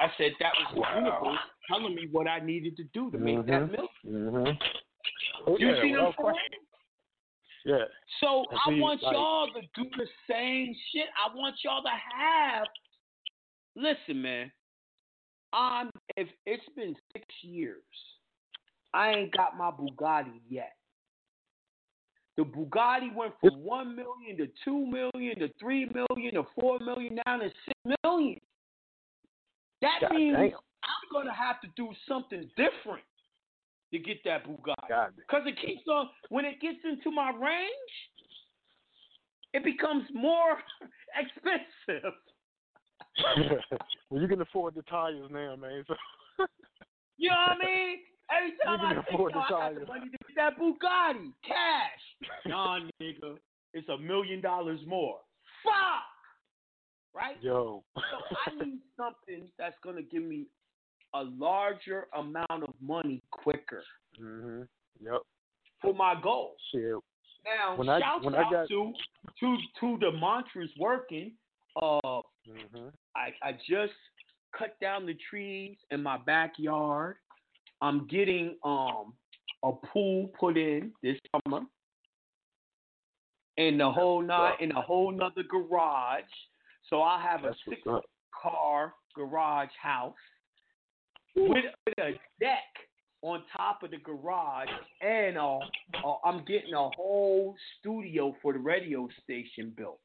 I said that was the Wow. universe telling me what I needed to do to make that million. Mm-hmm. Oh, You yeah, see without what I'm question. saying? Yeah. So I want like- y'all to do the same shit. I want y'all to have. Listen, man. I'm. If it's been six years, I ain't got my Bugatti yet. The Bugatti went from one million to two million to three million to four million down to six million. That God means damn. I'm gonna have to do something different to get that Bugatti. Because it keeps on, when it gets into my range, it becomes more expensive. well, you can afford the tires now, man. So You know what I mean? Every time You I can think, afford yo, the I got tires. the money to get that Bugatti, cash. Nah, nigga, it's a million dollars more. Fuck! Right? Yo. So I need something that's going to give me a larger amount of money quicker hmm Yep. for my goals. Shit. Now, When when I out got- to to to the mantras working. Uh, hmm I I just cut down the trees in my backyard. I'm getting um a pool put in this summer, and the whole night in a whole nother garage. So I have a six car garage house with, with a deck on top of the garage, and uh, uh, I'm getting a whole studio for the radio station built.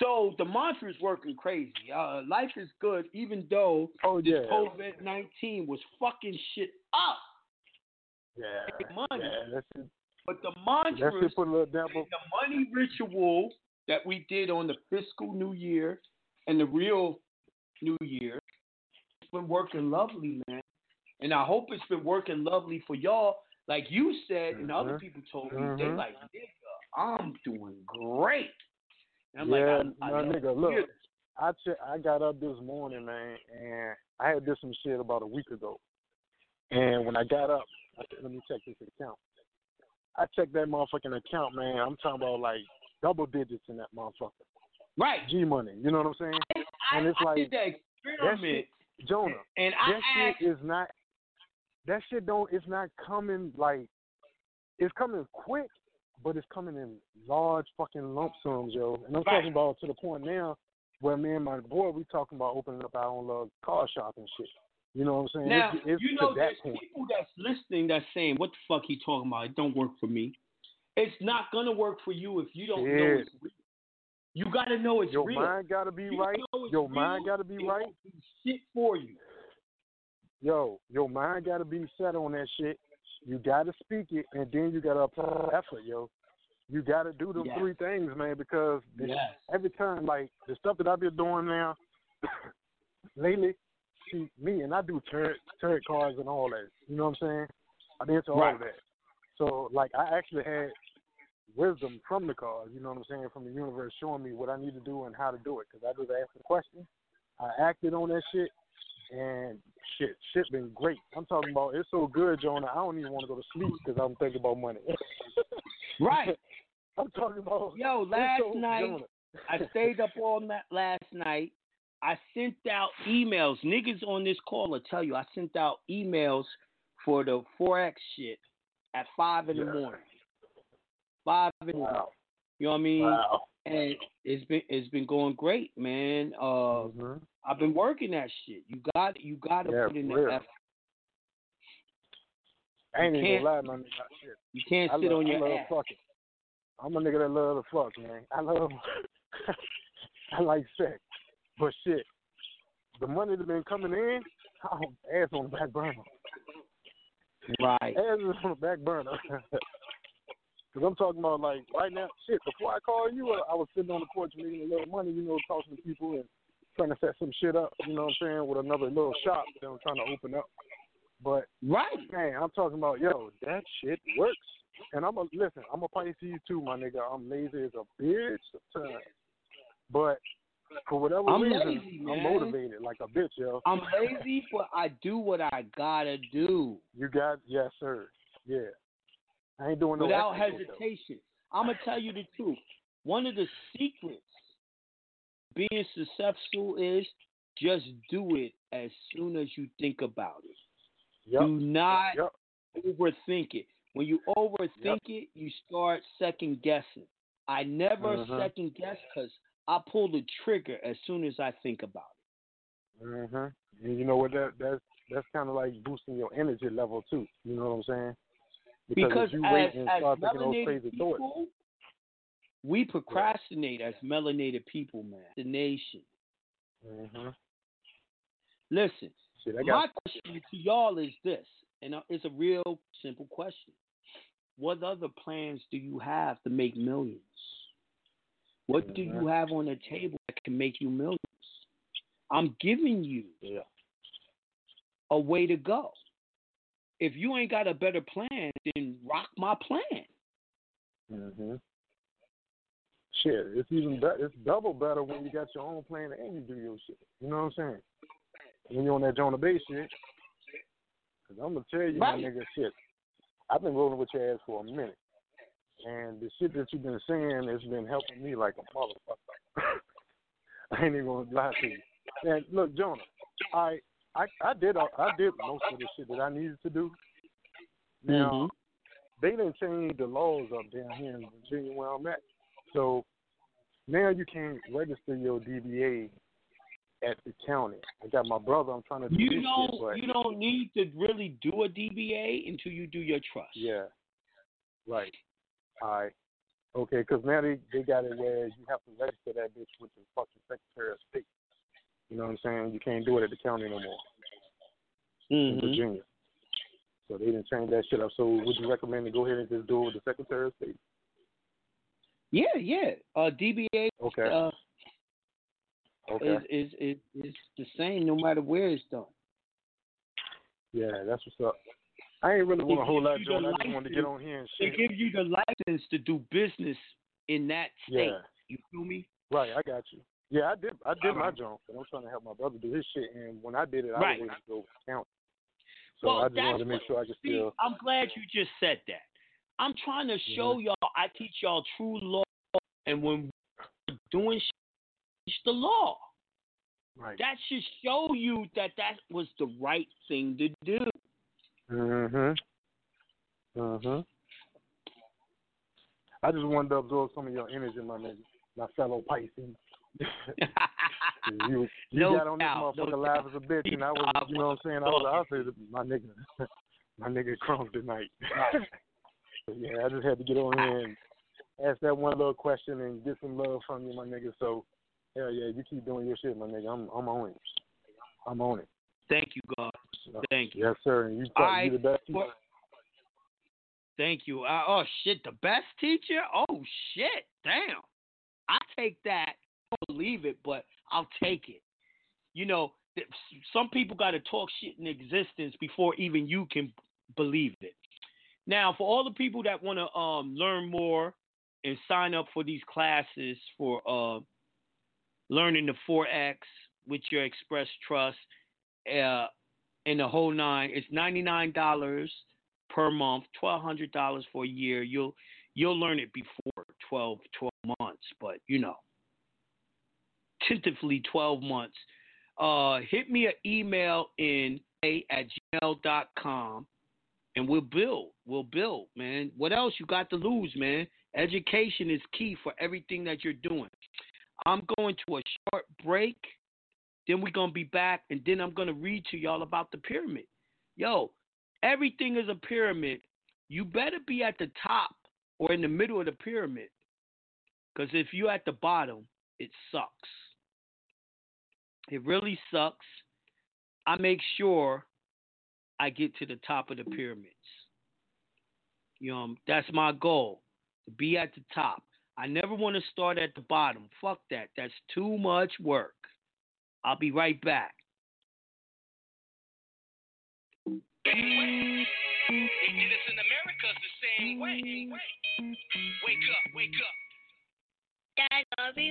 So the mantra is working crazy. Uh, life is good, even though oh, yeah. COVID nineteen was fucking shit up. Yeah. Money, Yeah, but the That mantra shit put a little damper. the money ritual that we did on the fiscal new year and the real new year been working lovely, man. And I hope it's been working lovely for y'all. Like you said, and other Mhm. people told me, they Mhm. like, nigga, I'm doing great. And I'm yeah, like, I, I nigga, look. I che- I got up this morning, man, and I had did some shit about a week ago. And when I got up, I said, let me check this account. I checked that motherfucking account, man. I'm talking about like double digits in that motherfucker. Right. G money. You know what I'm saying? I, and it's I like did that that shit, Jonah. and I that asked, shit is not. That shit don't. It's not coming like. It's coming quick, but it's coming in large fucking lump sums, yo. And I'm Right. talking about to the point now where me and my boy we talking about opening up our own little car shop and shit. You know what I'm saying? Now, it's, it's you know, to there's that point. people that's listening that's saying, "What the fuck he talking about? It don't work for me." It's not gonna work for you if you don't know it's real. You gotta know it's real. Your real. mind gotta be You right. Your mind gotta be right. Shit for you. Yo, your mind gotta be set on that shit. You gotta speak it, and then you gotta apply effort, yo. You gotta do them Yes. three things, man, because Yes. every time, like the stuff that I've been doing now lately, see me and I do tarot tarot cards and all that. You know what I'm saying? I'm into all Right. of that. So like I actually had wisdom from the cards. You know what I'm saying? From the universe showing me what I need to do and how to do it. Because I just asked the question, I acted on that shit, and shit, shit been great. I'm talking about it's so good, Jonah. I don't even want to go to sleep because I'm thinking about money. Right. I'm talking about Yo, last so- night Jonah. I stayed up all night last night. I sent out emails. Niggas on this call will tell you I sent out emails for the forex shit at five in the morning. Five in the morning. Wow. You know what I mean? Wow. And it's been it's been going great, man. Uh, Mhm. I've been working that shit. You got you got to Yeah, put in the real. effort. I ain't You even can't- gonna lie, man. Shit. You can't I sit love, on I your love ass. fucking. I'm a nigga that love the fuck, man. I love. I like sex, but shit, the money that been coming in, oh, ass on the back burner. Right. Ass on the back burner. Cause I'm talking about like right now, shit. Before I called you, I was sitting on the porch making a little money, you know, talking to people and trying to set some shit up. You know what I'm saying? With another little shop that I'm trying to open up. But right, man, I'm talking about yo, that shit works. And I'm a listen. I'm a Pisces too, my nigga. I'm lazy as a bitch sometimes, but for whatever I'm reason, lazy, I'm motivated like a bitch, yo. I'm lazy, but I do what I gotta do. You got yes, sir. Yeah, I ain't doing no without extra shit, though. hesitation. I'm gonna tell you the truth. One of the secrets being successful is just do it as soon as you think about it. Yep. Do not Yep. overthink it. When you overthink it, you start second guessing. I never Mhm. second guess because I pull the trigger as soon as I think about it. Mhm. And you know what? That that's that's kind of like boosting your energy level too. You know what I'm saying? Because if you as, wait and as start thinking those melanated crazy thoughts, people, we procrastinate as melanated people, man. The nation. Mhm. Listen, Shit, my question to y'all is this, and uh, it's a real simple question. What other plans do you have to make millions? What do you Mhm. have on the table that can make you millions? I'm giving you yeah. a way to go. If you ain't got a better plan, then rock my plan. Mhm. Shit, it's even better. It's double better when you got your own plan and you do your shit. You know what I'm saying? When you're on that Jonah Bey shit. Cause I'm gonna tell you, Right. my nigga, shit. I've been rolling with your ass for a minute, and the shit that you've been saying has been helping me like a motherfucker. I ain't even gonna lie to you. And look, Jonah, I I I did all- I did most of the shit that I needed to do. Now Mhm. they didn't change the laws up down here in Virginia where I'm at. So now you can register your DBA at the county. I got my brother. I'm trying to do You this don't shit, but you don't need to really do a DBA until you do your trust. yeah, right. All right. Okay, because now they they got it where you have to register that bitch with the fucking Secretary of State. You know what I'm saying? You can't do it at the county no more in Mhm. Virginia. So they didn't change that shit up. So would you recommend to go ahead and just do it with the Secretary of State? Yeah, yeah. Uh, DBA Okay. uh, Okay. is, is is is the same no matter where it's done. Yeah, that's what's up. I ain't really want a whole lot, you I just wanted to get on here and They give you the license to do business in that state. Yeah. You feel me? Right, I got you. Yeah, I did. I did my Uh-huh. jump, but I'm trying to help my brother do his shit. And when I did it, I Right. was able to go count. So well, I just wanted to make sure I could see, still. I'm glad you just said that. I'm trying to show y'all I teach y'all true law, and when we're doing shit, it's the law. Right. That should show you that that was the right thing to do. Mhm. Mhm. I just wanted to absorb some of your energy, my nigga, my fellow Pisces. You you No got on this doubt, no motherfucker live as a bitch, and I was, you know what I'm saying? I was, I was my nigga, my nigga crunk tonight. yeah, I just had to get on here and ask that one little question and get some love from you, my nigga. So, hell yeah, you keep doing your shit, my nigga. I'm I'm on it. I'm on it. Thank you, God. Thank you. Yes, sir. And you, you right. the best. Well, Thank you. Uh, oh shit, the best teacher? Oh shit, damn. I take that. Believe it, but I'll take it. You know, some people got to talk shit in existence before even you can believe it. Now, for all the people that want to um, learn more and sign up for these classes for uh, learning the forex with your Express Trust uh, and the whole nine, it's $99 per month, $1,200 for a year. You'll you'll learn it before 12, 12 months, but you know, tentatively 12 months. Uh, hit me an email in a at gmail.com and we'll build. We'll build, man. What else you got to lose, man? Education is key for everything that you're doing. I'm going to a short break. Then we're going to be back, and then I'm going to read to y'all about the pyramid. Yo, everything is a pyramid. You better be at the top or in the middle of the pyramid. Because if you're at the bottom, it sucks. It really sucks. I make sure I get to the top of the pyramids. You know, that's my goal to be at the top. I never want to start at the bottom. Fuck that. That's too much work. I'll be right back. It is in America the same way. Wake up, wake up. Dad, I'll be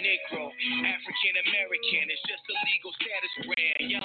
Negro, African American, it's just a legal status brand. Y'all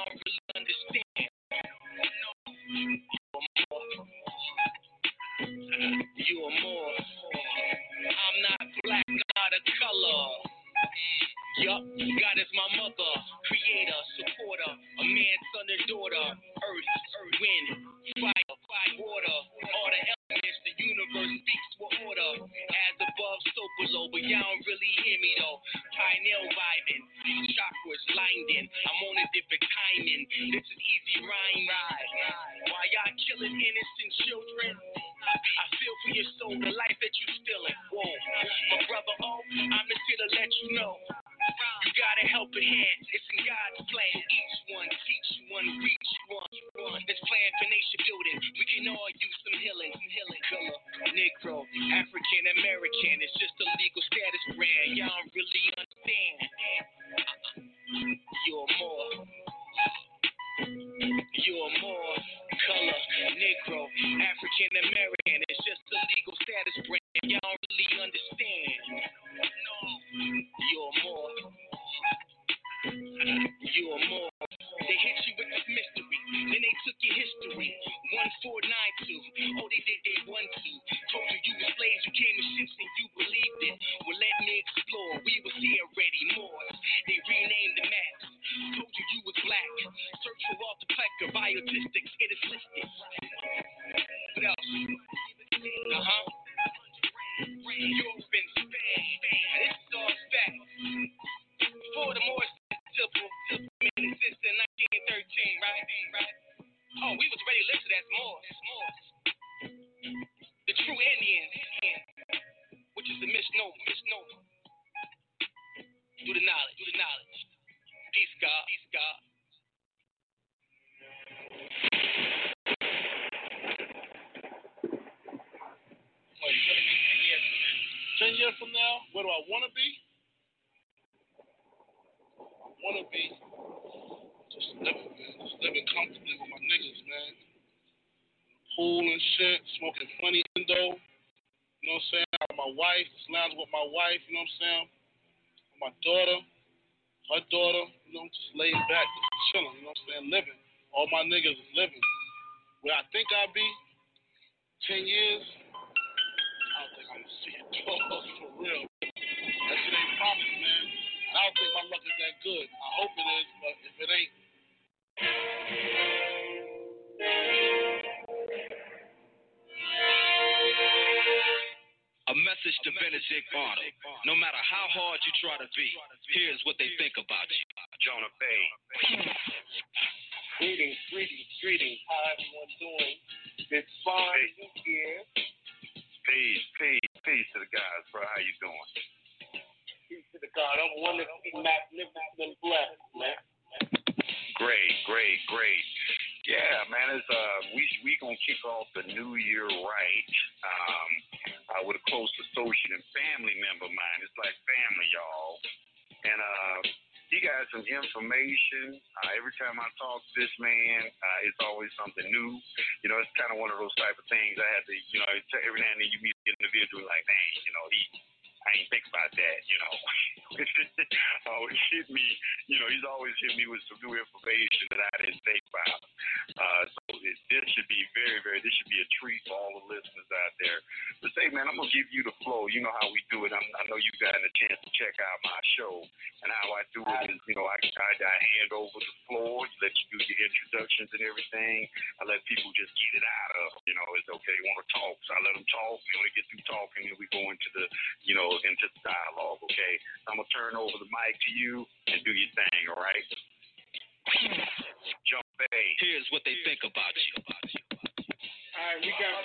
healing. Healing. Color, Negro, African American. It's just a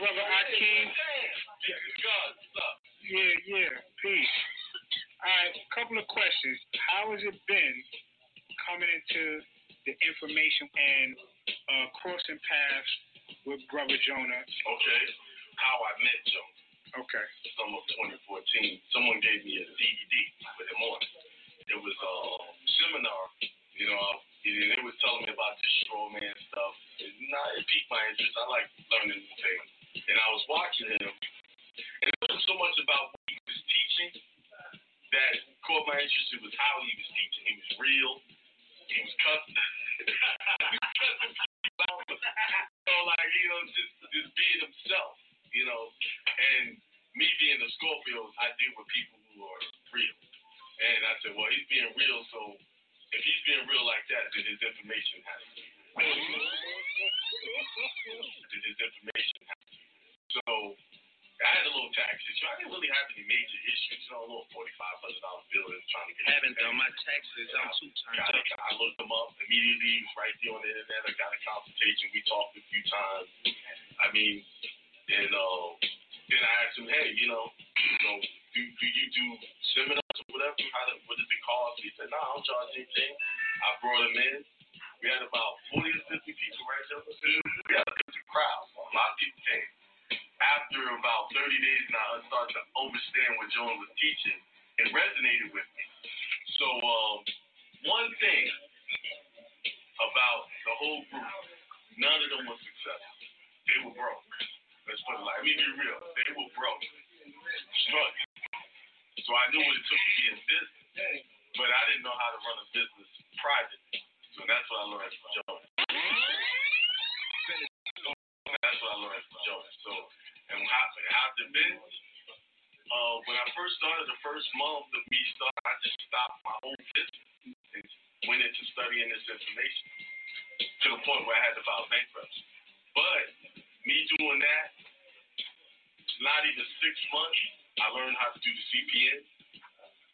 Brother Akeem. Yeah, yeah, peace. All right, a couple of questions. How has it been coming into the information and uh, crossing paths with Brother Jonah? Okay, how I met Jonah. Okay. Summer of 2014. Someone gave me a DVD with him on it. Was a seminar, you know, and they was telling me about this straw man stuff. It, nah, it piqued my interest. I like learning new things. And I was watching him, and it wasn't so much about what he was teaching that caught my interest. It was how he was teaching. He was real. He was cussing. so like, you know, just just being himself, you know. And me being a Scorpio, I deal with people who are real. And I said, well, he's being real, so if he's being real like that, then his information has to be. then his information. So I had a little tax issue. I didn't really have any major issues. You know, a little forty-five hundred dollar bill and trying to get. Haven't done my taxes. I'm too got turned I looked them up immediately. Right there on the internet. I got a consultation. We talked a few times. I mean, and uh, then I asked him, hey, you know, you know, do, do you do seminars or whatever? How do, what does it cost? He said, no, I don't charge anything. I brought him in. We had about 40 or 50 people right there. We had a good crowd. A lot of people came. After about 30 days now, I started to understand what John was teaching. It resonated with me. So, um, one thing about the whole group, none of them were successful. They were broke. Let's put it like, let me be real. They were broke, struggling. So I knew what it took to be in business, but I didn't know how to run a business privately. So that's what I learned from Joe. That's what I learned from Joe. So, and how's it been? Uh, when I first started, the first month of me starting, I just stopped my whole business and went into studying this information to the point where I had to file bankruptcy. But me doing that, not even six months, I learned how to do the CPN.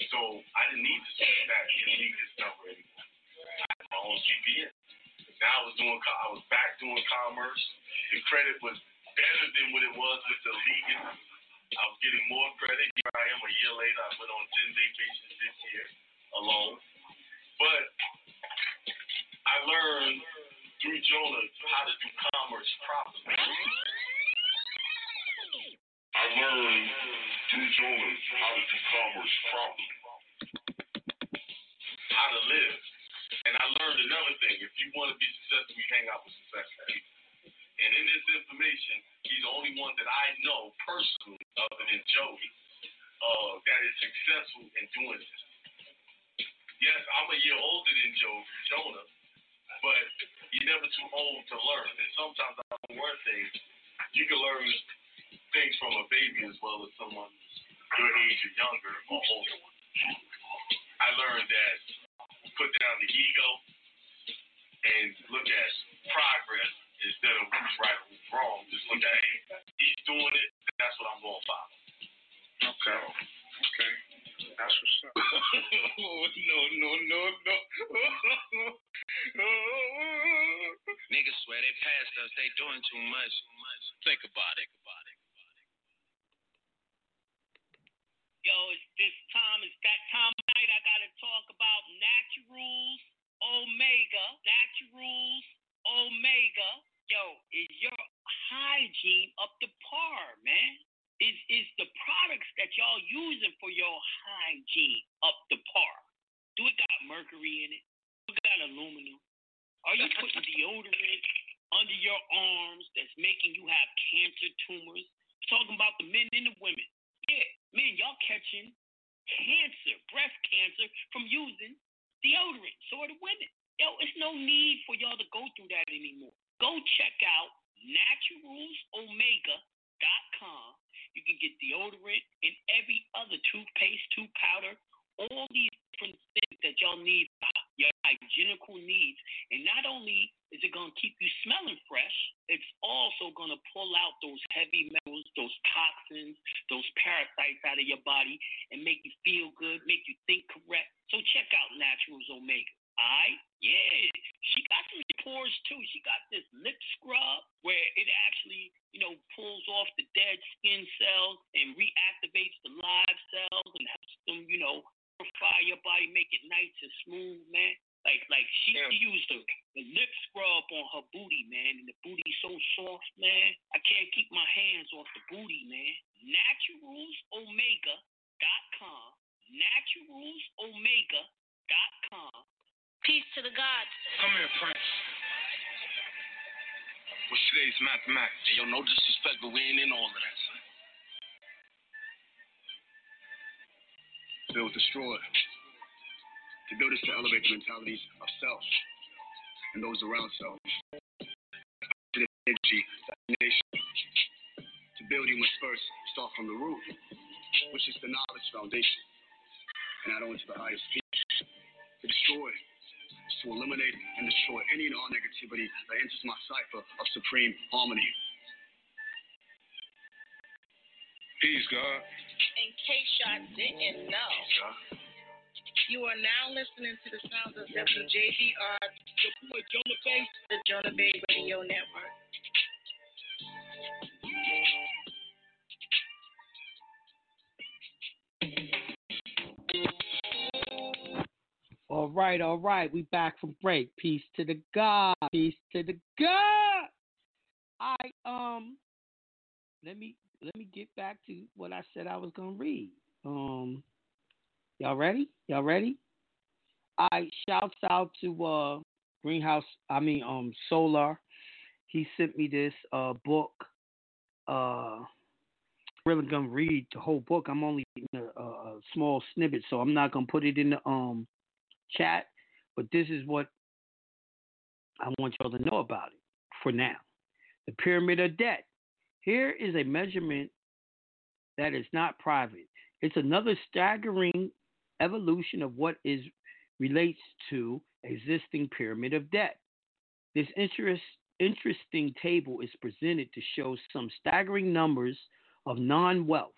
So I didn't need to switch back and leave this number anymore. I had my own CPN. Now I was doing, I was back doing commerce. The credit was better than what it was with the legal. I was getting more credit. Here I am a year later. I went on 10 vacations this year alone. But I learned through Jonah how to do commerce properly. I learned through Jonah how to do commerce properly. How to live. And I learned another thing. If you want to be successful, you hang out with successful people. And in this information, he's the only one that I know personally, other than Joey, uh, that is successful in doing this. Yes, I'm a year older than Joe, Jonah, but you're never too old to learn. And sometimes I on one thing, you can learn things from a baby as well as someone your age or younger or older. I learned that put down the ego and look at progress instead of who's right or who's wrong. Just look at, hey, he's doing it, that's what I'm going to follow. Okay. Okay. That's what's up. oh, no, no, no, no. Niggas swear they passed us, they doing too much. Right. We back from break. Peace to the God. Peace to the God. I um let me let me get back to what I said I was gonna read. Um y'all ready? Y'all ready? I shouts out to uh Greenhouse I mean um Solar. He sent me this uh book. Uh really gonna read the whole book. I'm only a, a small snippet, so I'm not gonna put it in the um chat, but this is what I want y'all to know about it for now. The pyramid of debt. Here is a measurement that is not private. It's another staggering evolution of what is relates to existing pyramid of debt. This interest, interesting table is presented to show some staggering numbers of non-wealth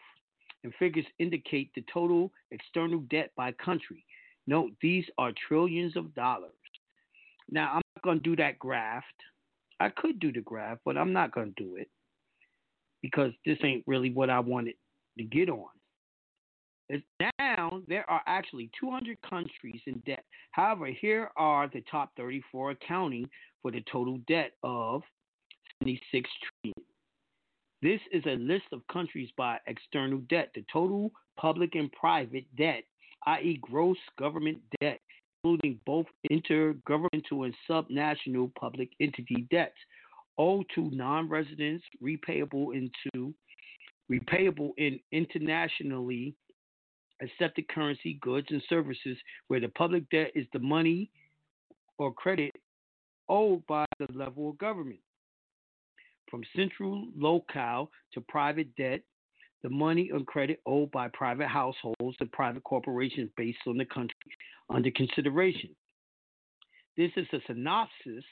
and figures indicate the total external debt by country. Note these are trillions of dollars. Now, I'm not going to do that graph. I could do the graph, but I'm not going to do it because this ain't really what I wanted to get on. Now there are actually 200 countries in debt. However, here are the top 34 accounting for the total debt of 76 trillion. This is a list of countries by external debt. The total public and private debt i.e., gross government debt, including both intergovernmental and subnational public entity debts, owed to non-residents, repayable into repayable in internationally accepted currency, goods, and services, where the public debt is the money or credit owed by the level of government. from central locale to private debt, the money and credit owed by private households and private corporations based on the country under consideration. This is a synopsis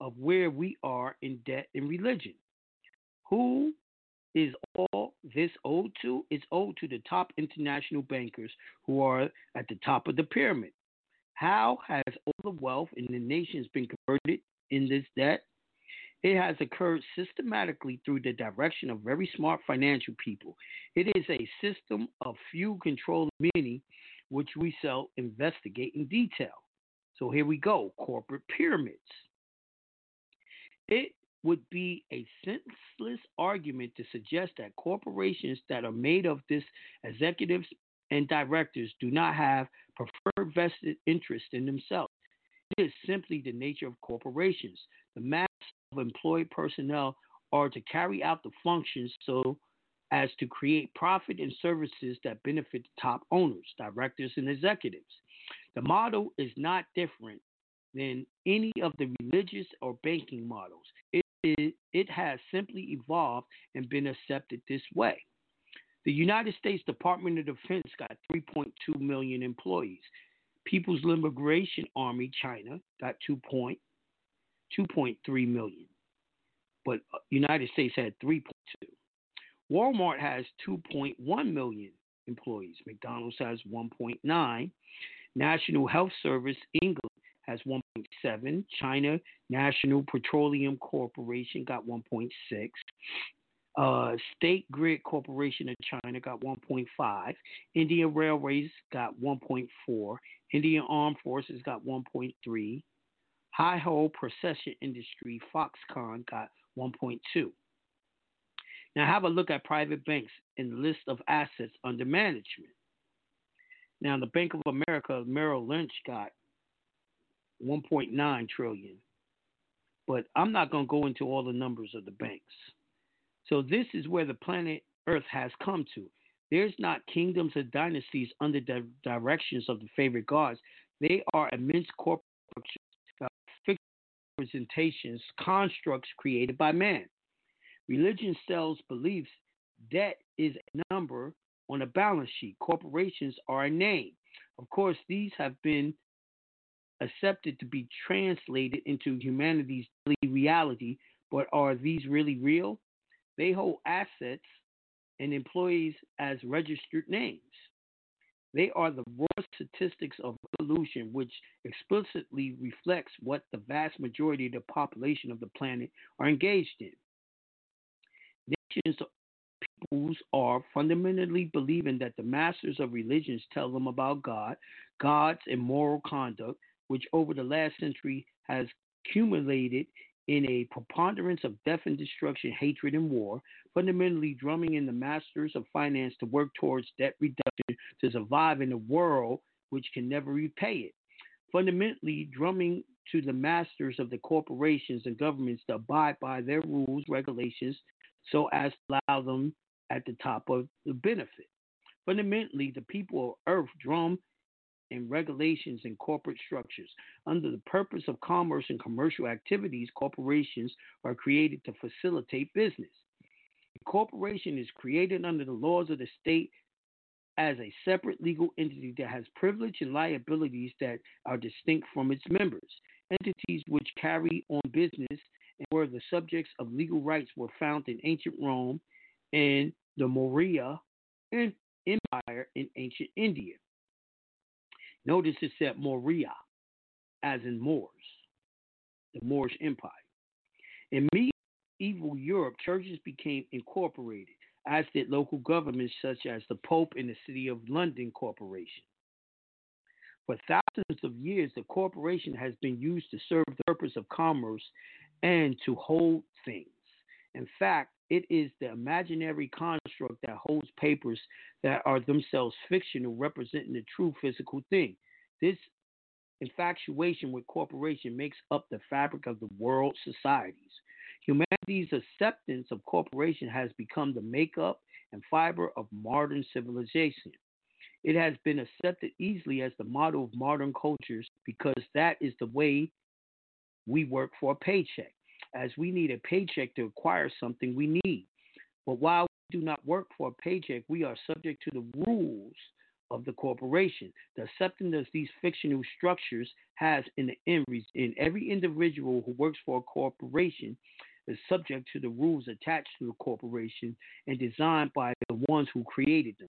of where we are in debt and religion. Who is all this owed to? It's owed to the top international bankers who are at the top of the pyramid. How has all the wealth in the nations been converted in this debt? It has occurred systematically through the direction of very smart financial people. It is a system of few controlling many, which we shall investigate in detail. So here we go corporate pyramids. It would be a senseless argument to suggest that corporations that are made of this executives and directors do not have preferred vested interest in themselves. It is simply the nature of corporations. The employed personnel are to carry out the functions so as to create profit and services that benefit the top owners, directors, and executives. The model is not different than any of the religious or banking models. It, it, it has simply evolved and been accepted this way. The United States Department of Defense got 3.2 million employees. People's Liberation Army, China, got 2.2.3 million, but uh, United States had 3.2. Walmart has 2.1 million employees. McDonald's has 1.9. National Health Service England has 1.7. China National Petroleum Corporation got 1.6. Uh, State Grid Corporation of China got 1.5. Indian Railways got 1.4. Indian Armed Forces got 1.3. Hon Hai Precision Industry Foxconn got 1.2. Now have a look at private banks in the list of assets under management. Now the Bank of America, Merrill Lynch got 1.9 trillion. But I'm not going to go into all the numbers of the banks. So this is where the planet Earth has come to. There's not kingdoms or dynasties under the directions of the favorite gods. They are immense corporate fixed representations, constructs created by man. Religion sells beliefs. Debt is a number on a balance sheet. Corporations are a name. Of course, these have been accepted to be translated into humanity's daily reality, but are these really real? They hold assets and employees as registered names. They are the raw statistics of evolution, which explicitly reflects what the vast majority of the population of the planet are engaged in. Nations peoples are fundamentally believing that the masters of religions tell them about God, gods, and moral conduct, which over the last century has accumulated in a preponderance of death and destruction, hatred and war, fundamentally drumming in the masters of finance to work towards debt reduction to survive in a world which can never repay it. Fundamentally drumming to the masters of the corporations and governments to abide by their rules, regulations, so as to allow them at the top of the benefit. Fundamentally, the people of Earth drum and regulations and corporate structures. Under the purpose of commerce and commercial activities, corporations are created to facilitate business. A corporation is created under the laws of the state as a separate legal entity that has privilege and liabilities that are distinct from its members. Entities which carry on business and were the subjects of legal rights were found in ancient Rome and the Maurya Empire in ancient India. Notice it said Moria, as in Moors, the Moorish Empire. In medieval Europe, churches became incorporated, as did local governments such as the Pope and the City of London Corporation. For thousands of years, the corporation has been used to serve the purpose of commerce and to hold things. In fact, it is the imaginary construct that holds papers that are themselves fictional, representing the true physical thing. This infatuation with corporation makes up the fabric of the world societies. Humanity's acceptance of corporation has become the makeup and fiber of modern civilization. It has been accepted easily as the model of modern cultures because that is the way we work for a paycheck. As we need a paycheck to acquire something we need. But while we do not work for a paycheck, we are subject to the rules of the corporation. The acceptance of these fictional structures has in the end in every individual who works for a corporation is subject to the rules attached to the corporation and designed by the ones who created them.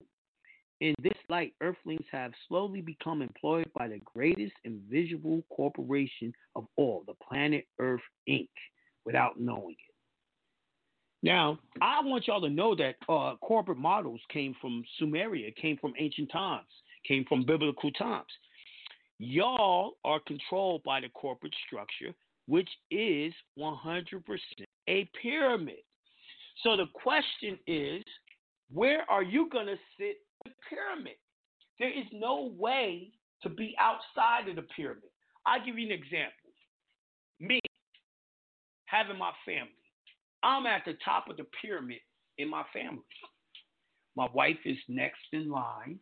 In this light, Earthlings have slowly become employed by the greatest invisible corporation of all, the planet Earth Inc., without knowing it. Now, I want y'all to know that uh, corporate models came from Sumeria, came from ancient times, came from biblical times. Y'all are controlled by the corporate structure, which is 100% a pyramid. So the question is, where are you going to sit the pyramid? There is no way to be outside of the pyramid. I'll give you an example. Me, having my family, I'm at the top of the pyramid in my family. My wife is next in line.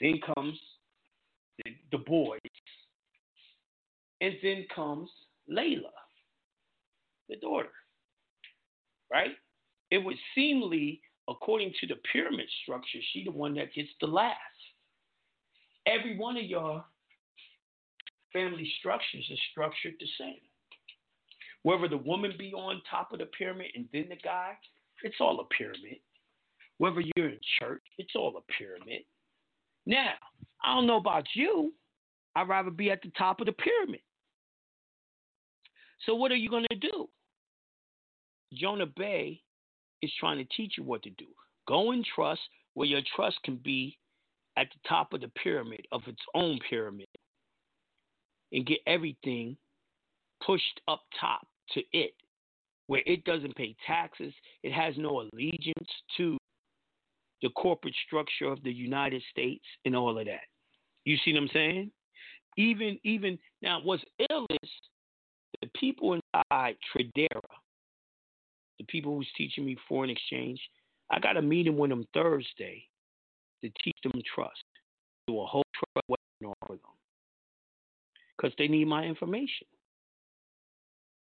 Then comes the, the boys. And then comes Layla, the daughter. Right? It would seemly, according to the pyramid structure, she the one that gets the last. Every one of your family structures is structured the same. Whether the woman be on top of the pyramid and then the guy, it's all a pyramid. Whether you're in church, it's all a pyramid. Now, I don't know about you. I'd rather be at the top of the pyramid. So, what are you going to do? Jonah Bey is trying to teach you what to do. Go and trust where your trust can be at the top of the pyramid, of its own pyramid, and get everything pushed up top to it, where it doesn't pay taxes, it has no allegiance to the corporate structure of the United States and all of that. You see what I'm saying? Even even now, what's ill is the people inside Tradera, the people who's teaching me foreign exchange. I got a meeting with them Thursday to teach them trust, do a whole trust webinar for them, because they need my information.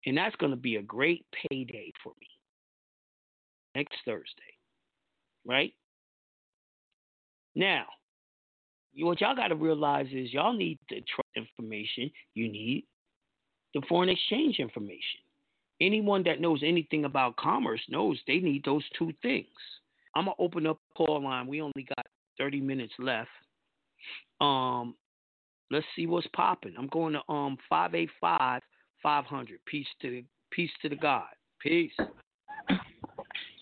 And that's going to be a great payday for me next Thursday. Right? Now, what y'all got to realize is y'all need the trust information. You need the foreign exchange information. Anyone that knows anything about commerce knows they need those two things. I'm gonna open up call line. We only got 30 minutes left. Um, let's see what's popping. I'm going to um 585 500. Peace to peace to the God. Peace.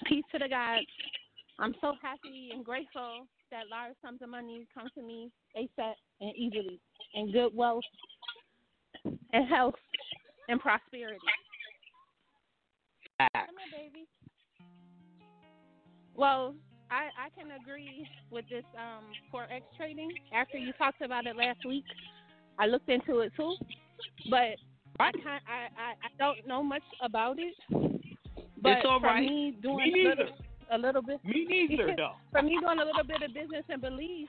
Peace to the God. I'm so happy and grateful that large sums of money come to me ASAP and easily, and good wealth and health and prosperity. Come here, baby. Well, I, I can agree with this um, forex trading. After you talked about it last week, I looked into it too, but I, I, I don't know much about it. But it's all for right. me doing Me a neither. little, a little bit. Me neither, though. for me doing a little bit of business and belief,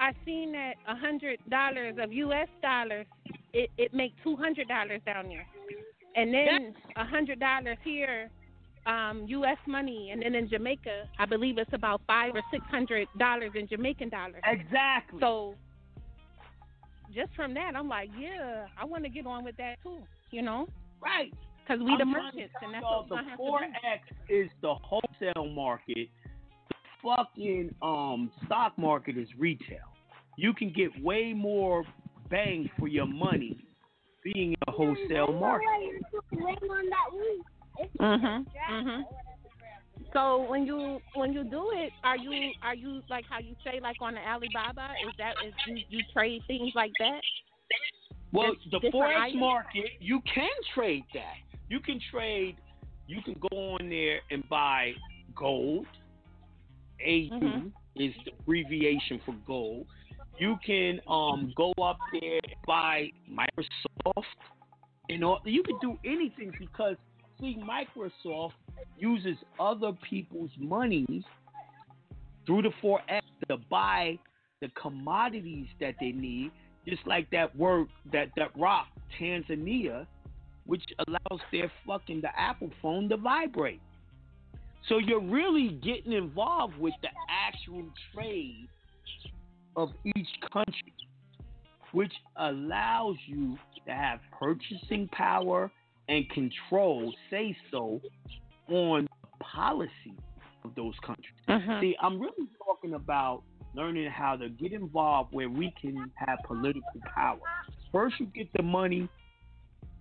I seen that a hundred dollars of U.S. dollars, it it make two hundred dollars down there, and then a hundred dollars here, um, U.S. money, and then in Jamaica, I believe it's about five or six hundred dollars in Jamaican dollars. Exactly. So just from that, I'm like, yeah, I want to get on with that too. You know? Right. Because we I'm the trying to merchants, and that's y'all what we the have to forex is the wholesale market. The fucking um stock market is retail. You can get way more bang for your money being in a wholesale market. Mm-hmm. Mhm. So when you when you do it, are you are you like how you say like on the Alibaba? Is that is you, you trade things like that? Well, the forex items? market, you can trade that. You can trade. You can go on there and buy gold. AU Mhm. is the abbreviation for gold. You can um go up there and buy Microsoft. And all, you can do anything because see, Microsoft uses other people's money through the forex to buy the commodities that they need. Just like that word that that rock Tanzania which allows their fucking the Apple phone to vibrate. So you're really getting involved with the actual trade of each country, which allows you to have purchasing power and control, say so, on policy of those countries. Mhm. See, I'm really talking about learning how to get involved where we can have political power. First, you get the money,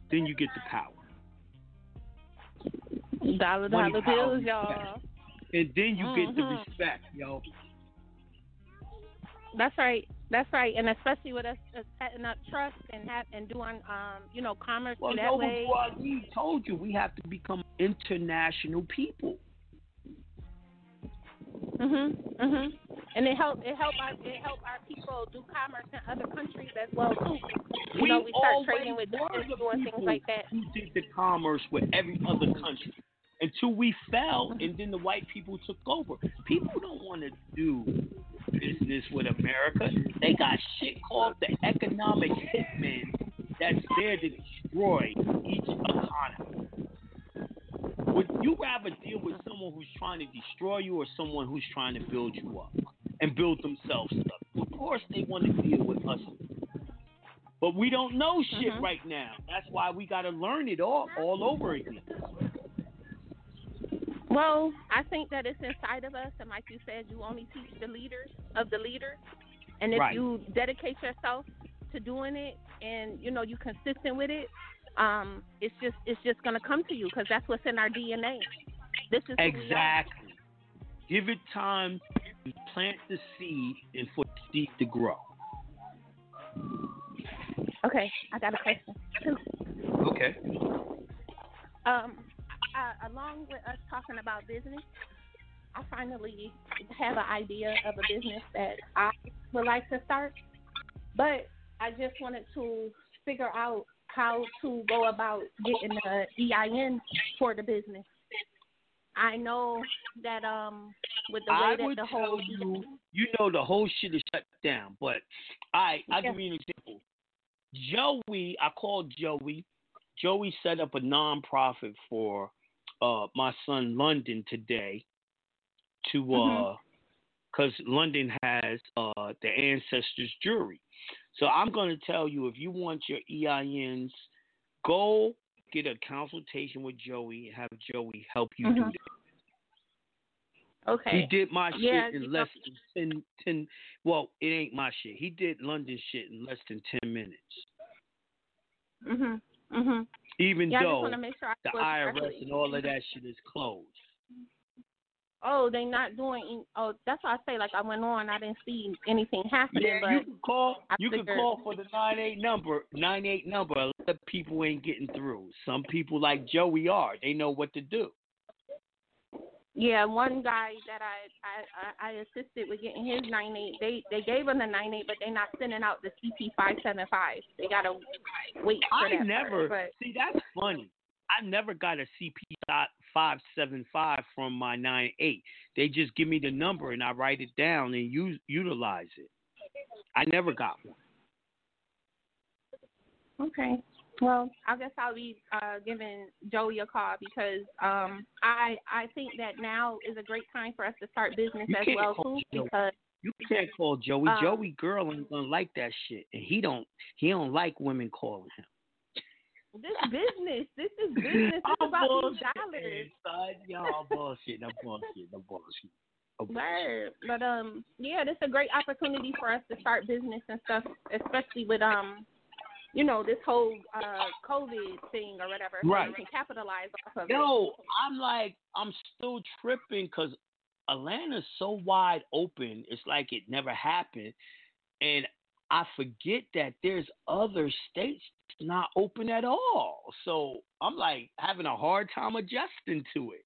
then you get the power. Dollar dollar bills, y'all. And then you get the Mhm. respect, yo. That's right. That's right. And especially with us, us setting up trust and have, and doing um you know commerce Well, that no, way. before we told you we have to become international people. Mhm. Mhm. And it help it help our it help our people do commerce in other countries as well too. You we know, we start trading with them and doing things like that. Who did the commerce with every other country until we fell, and then the white people took over. People don't want to do business with America. They got shit called the economic hitmen that's there to destroy each economy. Would you rather deal with someone who's trying to destroy you or someone who's trying to build you up and build themselves up? Of course, they want to deal with us. But we don't know shit Mhm. right now. That's why we got to learn it all all over again. Well, I think that it's inside of us, and like you said, you only teach the leaders of the leaders. And if Right. you dedicate yourself to doing it, and you know you're consistent with it, um, it's just it's just gonna come to you because that's what's in our DNA. This is who we are. Exactly. Give it time to plant the seed and for the seed to grow. Okay, I got a question. Okay. Um, uh, along with us talking about business, I finally have an idea of a business that I would like to start, but I just wanted to figure out how to go about getting the EIN for the business. I know that um with the way I that the whole you, you know, the whole shit is shut down. But I, I'll Yeah. give you an example. Joey, I called Joey. Joey set up a nonprofit for uh, my son London today to because London has uh, the ancestors jury. So I'm going to tell you if you want your EINs, go get a consultation with Joey and have Joey help you do Mhm. that. okay. He did my Yeah, shit in less than 10, 10 Well, it ain't my shit. He did London shit in less than 10 minutes. Mhm. Mhm. Even Yeah, though want to make sure the IRS correctly. and all of that shit is closed. Oh, they not doing. Oh, that's why I say like I went on. I didn't see anything happening. Yeah, but you can call. I You can call for the nine eight number. Nine eight number. A lot of people ain't getting through. Some people like Joey are. They know what to do. Yeah, one guy that I I I assisted with getting his nine eight. They they gave him the nine eight, but they're not sending out the CP five seven five. They gotta wait for I that. never first, see. That's funny. I never got a CP five seven five from my nine eight. They just give me the number and I write it down and use utilize it. I never got one. okay. Well, I guess I'll be uh, giving Joey a call because um I I think that now is a great time for us to start business as well too Joey. because You can't call Joey. Um, Joey girl ain't gonna like that shit, and he don't. He don't like women calling him. this business this is business. It's about these dollars. son. Y'all bullshit. I'm bullshit. I'm bullshit. Bullshit. But um, yeah, this is a great opportunity for us to start business and stuff, especially with um, you know, this whole uh COVID thing or whatever. So Right. we can capitalize off of it. Yo, I'm like, I'm still tripping because Atlanta's so wide open. It's like it never happened, and I forget that there's other states not open at all. So I'm like having a hard time adjusting to it.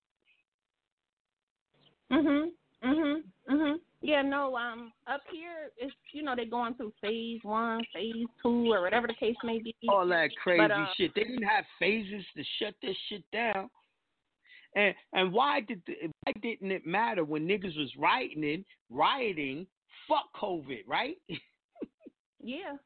Mhm. Mhm. Mhm. Yeah, no. Um, up here, it's you know they're going through phase one, phase two, or whatever the case may be. all that crazy But, um, shit. They didn't have phases to shut this shit down. And and why did the, why didn't it matter when niggas was rioting rioting? Fuck COVID, right? Yeah.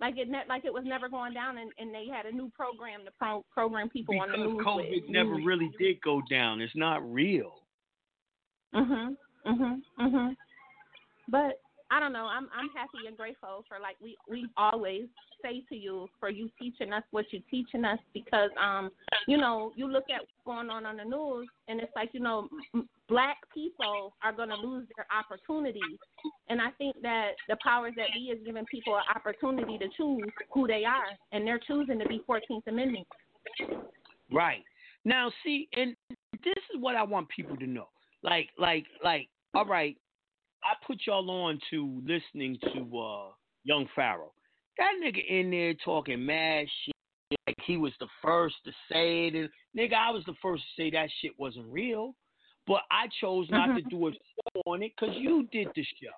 like it ne- like it was never going down, and, and they had a new program to pro- program people because on the news. COVID with never really did go down. It's not real. Mhm. Mhm. Mhm. But I don't know. I'm I'm happy and grateful for like we we always say to you for you teaching us what you're teaching us because um you know you look at what's going on on the news and it's like you know black people are going to lose their opportunities and I think that the powers that be is giving people an opportunity to choose who they are and they're choosing to be 14th Amendment. Right. Now see, and this is what I want people to know. Like, like, like, all right, I put y'all on to listening to uh Young Pharaoh. That nigga in there talking mad shit like he was the first to say it and nigga I was the first to say that shit wasn't real. But I chose not to do a show on it because you did the show.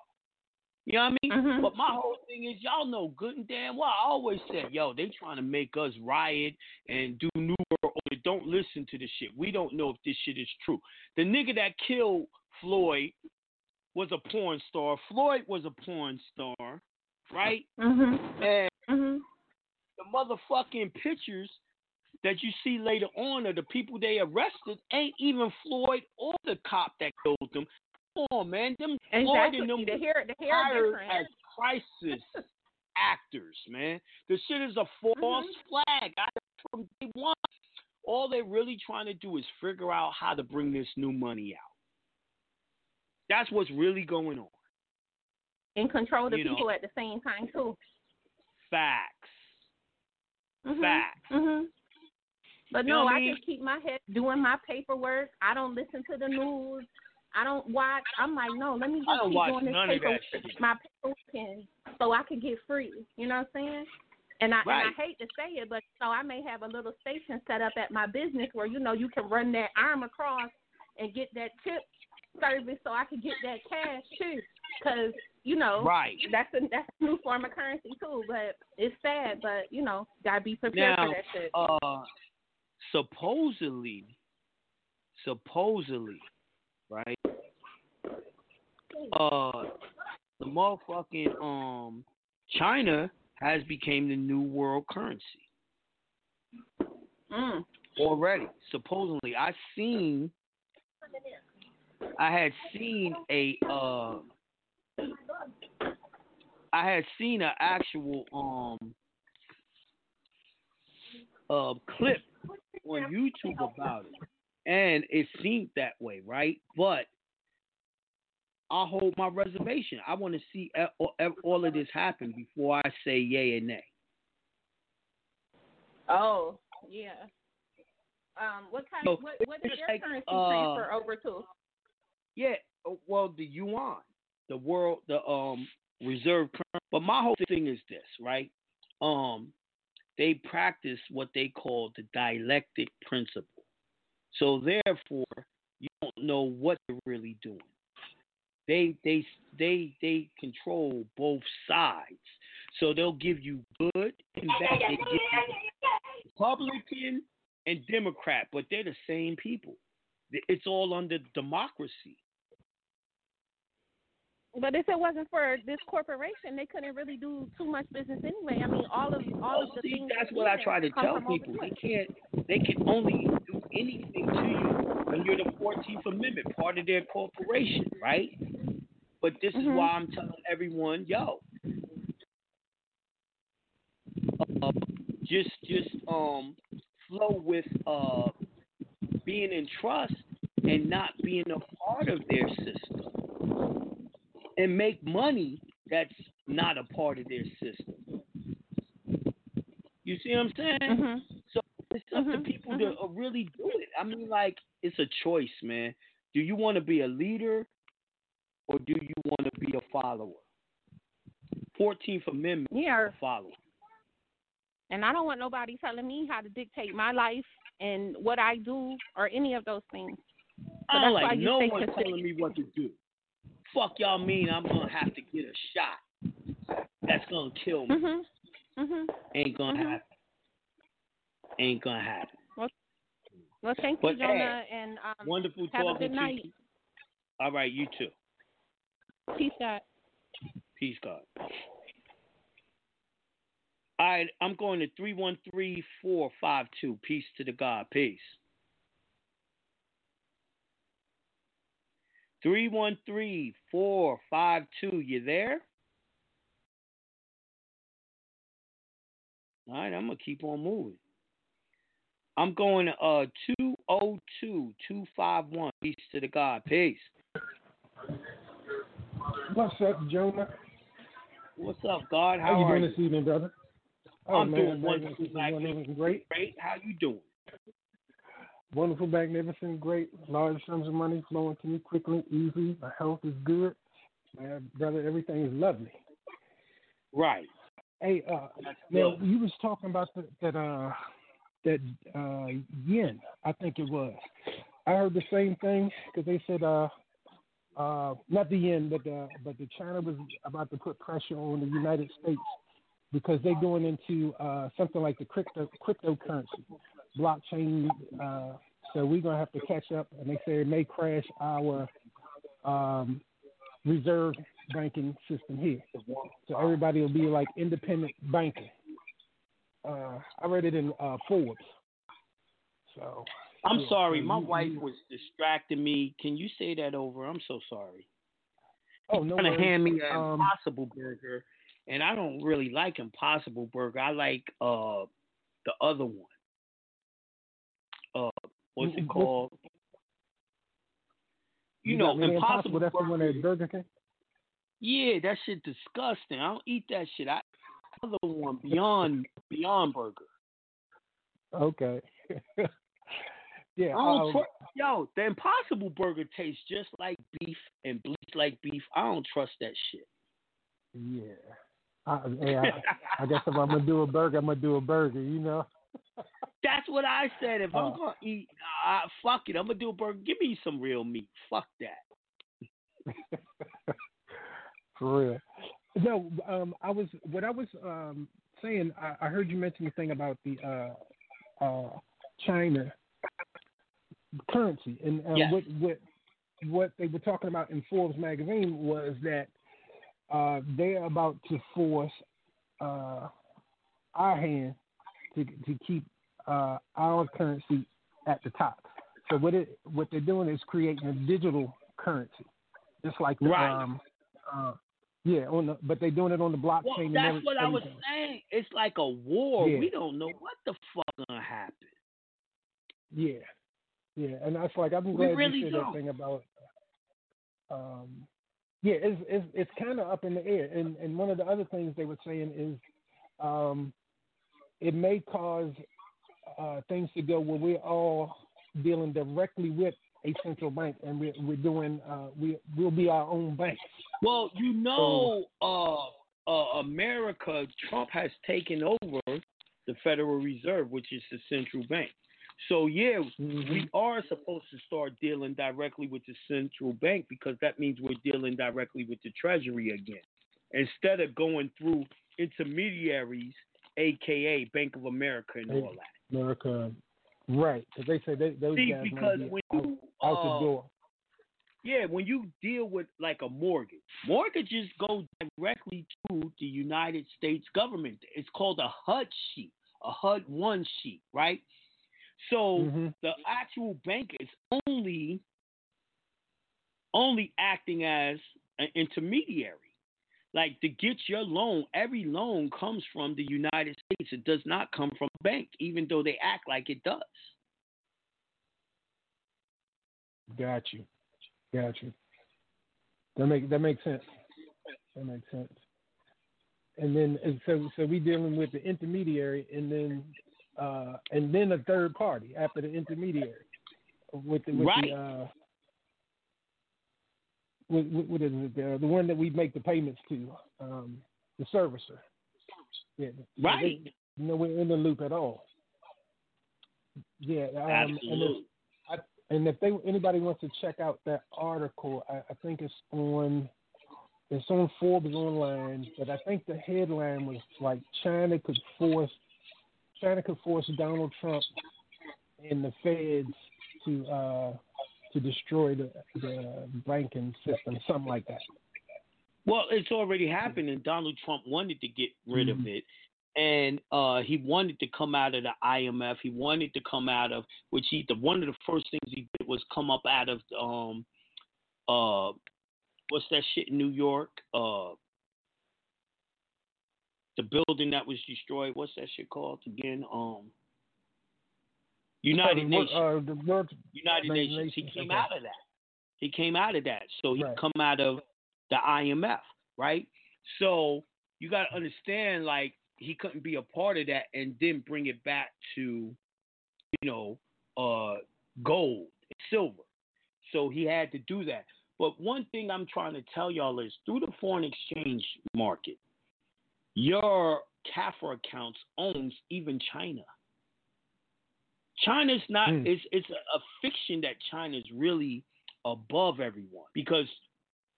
You know what I mean? But my whole thing is, y'all know good and damn well. I always said, yo, they trying to make us riot and do new world order. Don't listen to this shit. We don't know if this shit is true. The nigga that killed Floyd was a porn star. Floyd was a porn star, right? Mm-hmm. And the motherfucking pictures that you see later on of the people they arrested ain't even Floyd or the cop that killed them. Come on, man. Them Exactly. them The hair the hair hired as crisis actors, man. The shit is a false Mm-hmm. flag. I, from day one, all they're really trying to do is figure out how to bring this new money out. That's what's really going on. and control the You know. people at the same time too. Facts. Mhm. Facts. Mhm. But You no, know I mean? just keep my head doing my paperwork. I don't listen to the news. I don't watch. I'm like, no, let me just keep watch doing this none of that paperwork, shit. my paperwork, and so I can get free. You know what I'm saying? And I Right. and I hate to say it, but so I may have a little station set up at my business where you know you can run that arm across and get that tip service, so I can get that cash too. Because you know, Right. That's a that's a new form of currency too. But it's sad, but you know, gotta be prepared Now, for that shit. uh, supposedly, supposedly, right? Uh, the motherfucking um, China has became the new world currency Mm. already. Supposedly, I seen, I had seen a, uh, I had seen an actual um, uh, clip on YouTube about it, and it seemed that way, right? But I hold my reservation. I want to see all- of this happen before I say yay and nay. Oh, yeah. Um, what kind? So, what what did it's your like, currency uh, transfer over to? Yeah, uh, well, the yuan, the world, the um reserve currency. But my whole thing is this, right? Um, they practice what they call the dialectic principle. So therefore, you don't know what they're really doing. They they they they control both sides. So they'll give you good and bad. They give you Republican and Democrat, but they're the same people. It's all under democracy. But if it wasn't for this corporation, they couldn't really do too much business anyway. I mean, all of all of the Oh, See, things. that's that what I try to tell people. They can't. They can only do anything to you when you're the Fourteenth Amendment, part of their corporation, right? But this is Mhm. why I'm telling everyone, yo, uh, just just um flow with uh being in trust and not being a part of their system, and make money that's not a part of their system. You see what I'm saying? Mm-hmm. So it's up to mm-hmm. people to mm-hmm. uh, really do it. I mean, like, it's a choice, man. Do you want to be a leader or do you want to be a follower? 14th Amendment, Yeah. a follower. And I don't want nobody telling me how to dictate my life and what I do or any of those things. So I don't like no one telling me what to do. Fuck y'all mean I'm to have to get a shot that's to kill me. Mhm. Mhm. Ain't going to Mhm. happen. Ain't to happen. Well, well, thank But, you, Jonah, Bey, and um, Wonderful have a good to night. you. All right, you too. Peace out. Peace, God. right, I'm going to three one three four five two. Peace to the God. Peace. Three one three four five two. You there? All right, I'm gonna keep on moving. I'm going to uh 202 251. Peace to the God. Peace. What's up, Jonah? What's up, God? How, How you are doing you? this evening, brother? Oh, I'm man, doing wonderful, wonderful, great. Great. How you doing? Wonderful, magnificent, great. Large sums of money flowing to me quickly, easy. My health is good. Man, brother, everything is lovely. Right. Hey, uh, now you was talking about the, that uh that uh yen. I think it was. I heard the same thing because they said uh uh not the yen, but the but the China was about to put pressure on the United States because they're going into uh something like the crypto cryptocurrency blockchain. Uh, so we're gonna have to catch up, and they say it may crash our um reserve banking system here. So everybody will be like independent banking. Uh, I read it in uh, Forbes. So I'm yeah, sorry, so my you- wife you- was distracting me. Can you say that over? I'm so sorry. Oh no, trying to hand me an Um, Impossible Burger, and I don't really like Impossible Burger. I like uh the other one. Uh, what's it called? You, got know, Impossible, That's the one Burger. at Burger King. Yeah, that shit disgusting. I don't eat that shit. I other one Beyond Beyond Burger. Okay. yeah. I don't um, Yo, the Impossible Burger tastes just like beef and bleach like beef. I don't trust that shit. yeah. I, hey, I, I guess if I'm gonna do a burger, I'm gonna do a burger. You know. That's what I said. If Uh, I'm gonna eat, uh, fuck it. I'm gonna do a burger. Give me some real meat. Fuck that. For real. No, um, I was what I was um, saying. I, I heard you mention the thing about the uh, uh, China currency, and uh, Yes. what what what they were talking about in Forbes magazine was that uh, they're about to force uh, our hand to to keep uh, our currency at the top. So what it what they're doing is creating a digital currency, just like the, Right. um, uh, yeah, on the, but they're doing it on the blockchain. Well, that's every- what I was everything. saying. It's like a war. Yeah. We don't know what the fuck gonna happen. Yeah, yeah, and that's like I'm glad really you said don't. that thing about. Um, yeah, it's it's it's kind of up in the air, and and one of the other things they were saying is, um, it may cause uh, things to go where we're all dealing directly with a central bank, and we're we're doing uh, we we'll be our own bank. Well, you know, uh, uh, America, Trump has taken over the Federal Reserve, which is the central bank. So yeah, Mm-hmm. we are supposed to start dealing directly with the central bank because that means we're dealing directly with the Treasury again, instead of going through intermediaries, aka Bank of America and all that. America, right? Because they say they, those See, guys because be when out, you out uh, the door. Yeah, when you deal with like a mortgage, mortgages go directly to the United States government. It's called a HUD sheet, a HUD one sheet, right? So Mm-hmm. the actual bank is only only acting as an intermediary. Like to get your loan, every loan comes from the United States. It does not come from a bank, even though they act like it does. Got you. Got you. That make that makes sense. That makes sense. And then and so so we dealing with the intermediary and then uh and then a third party after the intermediary with the with Right. the uh what, what what is it the, the one that we make the payments to um the servicer. Yeah. they- Right. you know we're in the loop at all. Yeah. Um, and if, Absolutely. I, and if they anybody wants to check out that article, I, I think it's on it's on Forbes online, but I think the headline was like China could force China could force Donald Trump and the feds to uh, to destroy the, the banking system, something like that. Well, it's already happened, and Donald Trump wanted to get rid Mhm. of it. and uh, he wanted to come out of the IMF. He wanted to come out of which he the one of the first things he did was come up out of um uh what's that shit in New York uh the building that was destroyed. What's that shit called again? Um United Nations. Uh, the World United United Nations. He came okay. out of that. He came out of that. So he Right. come out of the IMF, right? So you got to understand, like he couldn't be a part of that and then bring it back to, you know, uh, gold, silver. So he had to do that. But one thing I'm trying to tell y'all is through the foreign exchange market, your CAFR accounts owns even China. China's not Hmm. it's it's a, a fiction that China's really above everyone because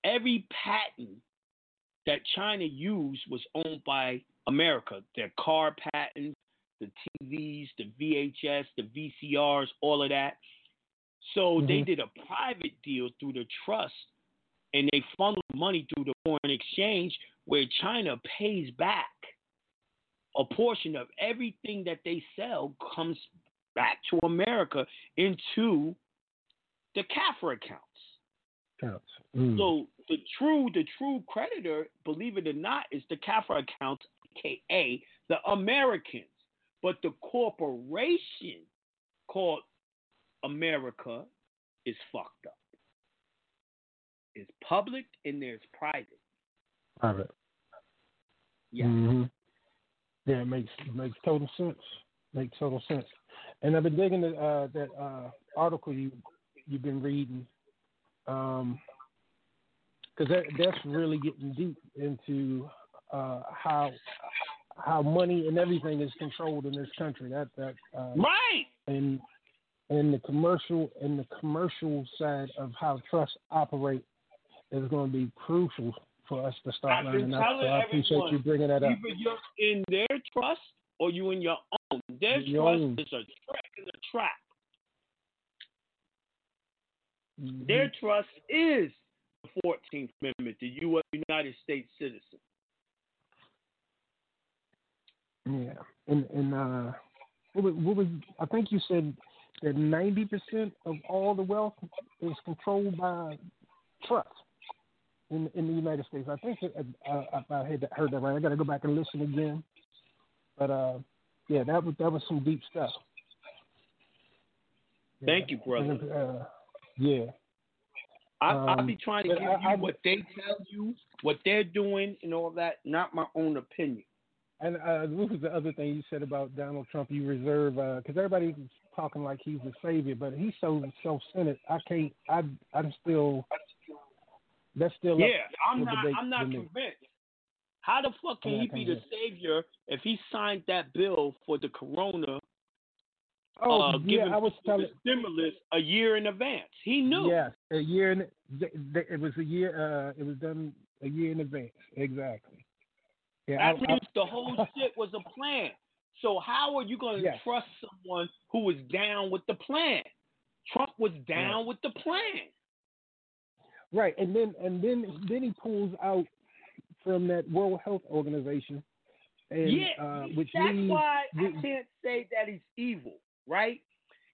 every patent that China used was owned by America. Their car patents, the TVs, the VHS, the VCRs, all of that. So they Mhm. did a private deal through the trust and they funneled money through the foreign exchange where China pays back a portion of everything that they sell comes back to America into the CAFR accounts. Counts. Mm. So the true the true creditor, believe it or not, is the CAFR accounts, aka the Americans. But the corporation called America is fucked up. It's public and there's private. Private. Yeah. hmm Yeah, it makes it makes total sense. Makes total sense. And I've been digging the, uh, that uh, article you you've been reading, because that that's really getting deep into uh, how how money and everything is controlled in this country. That that uh, right. And and the commercial and the commercial side of how trusts operate is going to be crucial for us to start I've been learning. That. telling So I appreciate everyone, you bringing that up. Either you're in their trust or you in your own. Their Your trust own. is a trick in a trap. Mm-hmm. Their trust is the Fourteenth Amendment, the U.S. United States citizen. Yeah, and and uh, what was, what was I think you said that ninety percent of all the wealth is controlled by trust in in the United States. I think uh, if I heard heard that right. I got to go back and listen again. But uh, yeah, that was that was some deep stuff. Thank you, brother. Uh, yeah. I, I'll Um, be trying to give I- you I- what they tell you, what they're doing, and all that, not my own opinion. And uh, what was the other thing you said about Donald Trump? You reserve because everybody's talking like he's the savior, but he's so self-centered. I can't. I I'm still. That's still. Yeah, I'm not. I'm not convinced. How the fuck can I'm he be the savior if he signed that bill for the corona? Oh uh, yeah, I was telling. stimulus a year in advance. He knew. Yes, a year. In, it was a year. Uh, it was done a year in advance. Exactly. Yeah, That I- I- means the whole shit was a plan. So how are you going to Yes. trust someone who was down with the plan? Trump was down with the plan. Right, and then and then then he pulls out from that World Health Organization, and yeah, uh, which that's leaves, why I we- can't say that he's evil, right?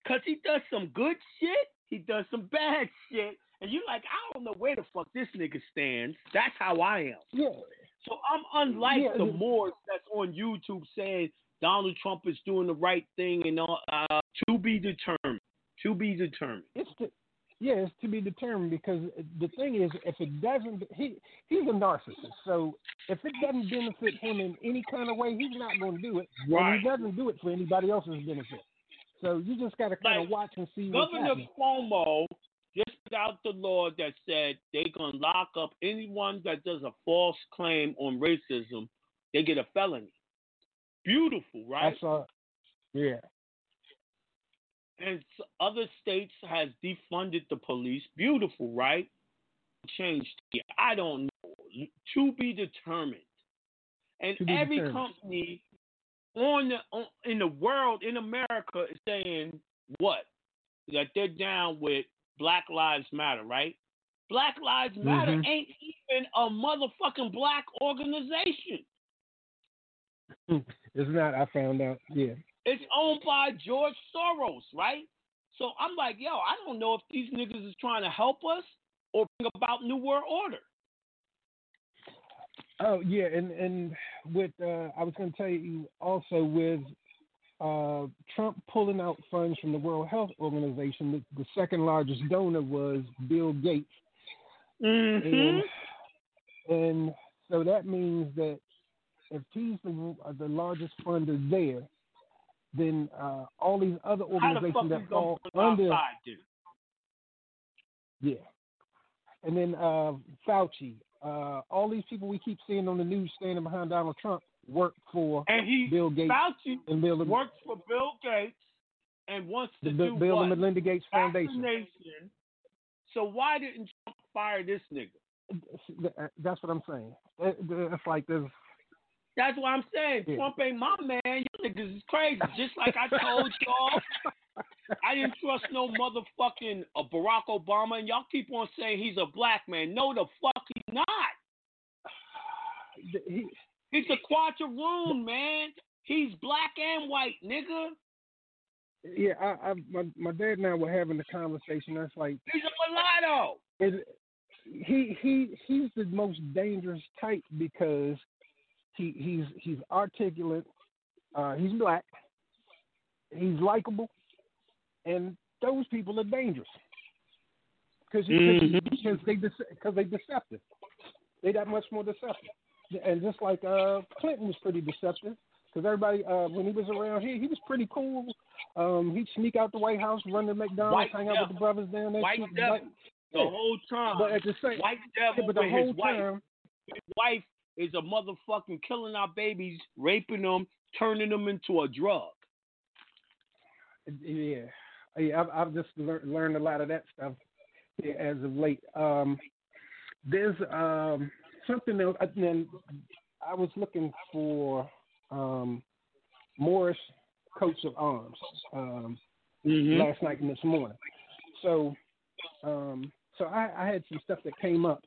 Because he does some good shit, he does some bad shit, and you're like, I don't know where the fuck this nigga stands. That's how I am. Yeah. So I'm unlike Yeah, the it- Moors that's on YouTube saying Donald Trump is doing the right thing and all. Uh, to be determined. To be determined. it's to, yeah, it's to be determined because the thing is, if it doesn't, he he's a narcissist. So if it doesn't benefit him in any kind of way, he's not going to do it. And Right. he doesn't do it for anybody else's benefit. So you just got to kind of watch and see what's Governor happening. Cuomo just put out the law that said they're gonna lock up anyone that does a false claim on racism. They get a felony. Beautiful, right? I saw. Yeah. And other states has defunded the police. Beautiful, right? Changed. I don't know. To be determined. And be every determined. company on the on, in the world in America is saying what that they're down with Black Lives Matter, right? Black Lives Matter Mhm. ain't even a motherfucking black organization. It It's not. I found out. Yeah. It's owned by George Soros, right? So I'm like, yo, I don't know if these niggas is trying to help us or bring about New World Order. Oh yeah, and and with uh, I was going to tell you also with uh, Trump pulling out funds from the World Health Organization, the, the second largest donor was Bill Gates, mm-hmm. and, and so that means that if he's the, the largest funder there, then uh, all these other organizations that fall under, yeah, and then uh, Fauci, uh, all these people we keep seeing on the news standing behind Donald Trump work for and he, Bill Gates Fauci and Bill works for Bill Gates and wants to the do Bill what? and Melinda Gates Foundation. So why didn't Trump fire this nigga? That's what I'm saying. It's like there's. That's what I'm saying. Yeah. Trump ain't my man. Niggas is crazy. Just like I told y'all, I didn't trust no motherfucking uh, Barack Obama, and y'all keep on saying he's a black man. No, the fuck he's not. He, he's a quadroon, man. He's black and white, nigga. Yeah, I, I my my dad and I were having a conversation. That's like he's a mulatto. It, he he he's the most dangerous type because he he's he's articulate. Uh, he's black. He's likable, and those people are dangerous because Mm-hmm. because they because they deceptive. They that much more deceptive. And just like uh, Clinton was pretty deceptive because everybody uh, when he was around here, he was pretty cool. Um, he'd sneak out the White House, run to McDonald's, White hang out devil. with the brothers down there. White devil. like- The whole time. But at the same, white devil but the whole his wife. His wife is a motherfucking killing our babies, raping them, turning them into a drug. yeah, yeah I've, I've just lear- learned a lot of that stuff yeah, as of late. Um, there's um, something else. And then I was looking for um, Morris coats of arms um, Mhm. last night and this morning. So, um, so I, I had some stuff that came up,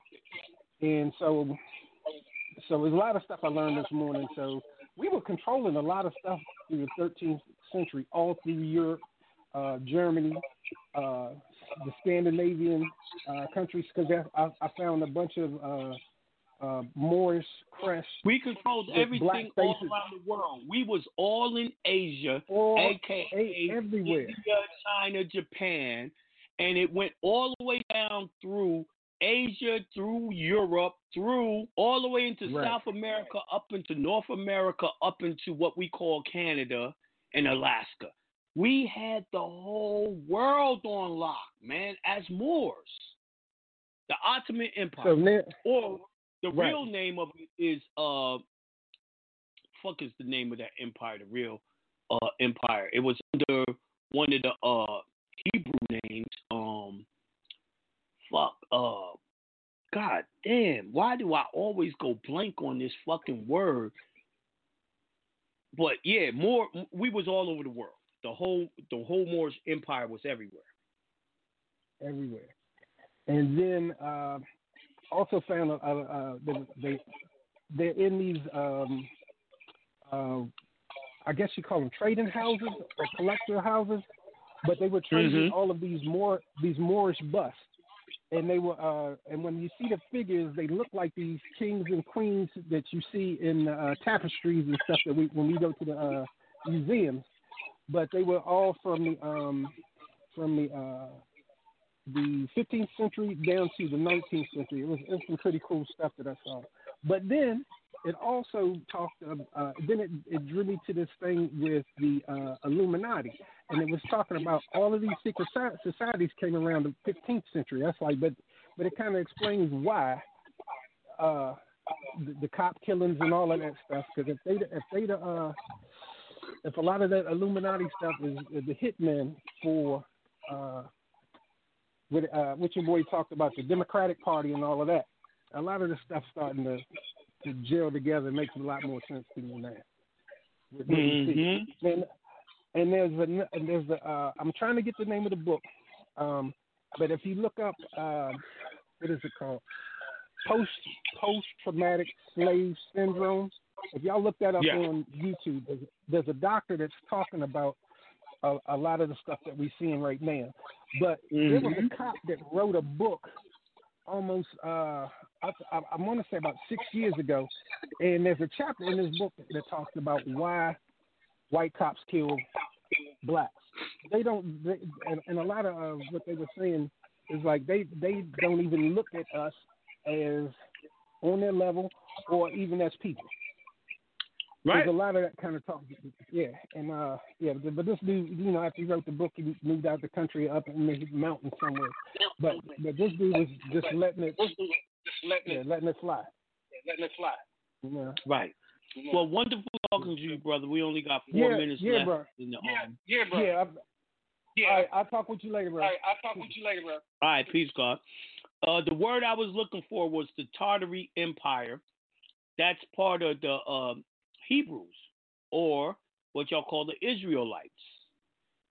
and so, so there's a lot of stuff I learned this morning. So we were controlling a lot of stuff through the 13th century, all through Europe, uh, Germany, uh, the Scandinavian uh, countries, because I, I found a bunch of uh, uh, Moorish crests. We controlled everything all around the world. We was all in Asia, All- aka a- everywhere. India, China, Japan, and it went all the way down through Asia, through Europe, through all the way into Right. South America, up into North America, up into what we call Canada and Alaska. We had the whole world on lock, man, as Moors. The Ottoman Empire. So now, or the Right. real name of it is uh fuck is the name of that empire, the real uh empire. It was under one of the uh Hebrew names. Um fuck uh God damn, why do I always go blank on this fucking word? But yeah, more we was all over the world. The whole the whole Moorish empire was everywhere. everywhere. And then uh, also found uh, uh, they, they they're in these um, uh, I guess you call them trading houses or collector houses, but they were trading Mhm. all of these more these Moorish busts, and they were uh, and when you see the figures, they look like these kings and queens that you see in uh, tapestries and stuff that we when we go to the uh, museums, but they were all from the um, from the uh, the 15th century down to the 19th century. It was, it was some pretty cool stuff that I saw. But then it also talked. Uh, then it, it drew me to this thing with the uh, Illuminati, and it was talking about all of these secret soci- societies came around the 15th century. That's like, but but it kind of explains why uh, the, the cop killings and all of that stuff. Because if they if they uh, if a lot of that Illuminati stuff is, is the hitman for uh, with uh, what your boy talked about the Democratic Party and all of that. A lot of the stuff starting to to gel together makes a lot more sense to me now. With what you see. And, and there's a and there's a uh, I'm trying to get the name of the book, um, but if you look up uh, what is it called? Post post traumatic slave syndrome. If y'all look that up Yeah. on YouTube, there's, there's a doctor that's talking about a, a lot of the stuff that we're seeing right now. But there was a cop that wrote a book almost uh I, I, I want to say about six years ago, and there's a chapter in this book that talks about why white cops kill blacks. They don't, they, and, and a lot of uh, what they were saying is like they they don't even look at us as on their level or even as people. Right. There's a lot of that kind of talk. Yeah, and uh, yeah, but this dude, you know, after he wrote the book, he moved out the country up in the mountain somewhere. But but this dude was just letting it, Just letting yeah, it, letting it fly. letting it fly. Yeah. Right. Well, wonderful talking to you, brother. We only got four Yeah, minutes yeah, left bro. in the Yeah, um. yeah, bro. Yeah. I, Yeah. All right, I'll talk with you later, bro. All right, I'll talk with you later, bro. All right, peace, God. Uh, the word I was looking for was the Tartary Empire. That's part of the um, Hebrews, or what y'all call the Israelites.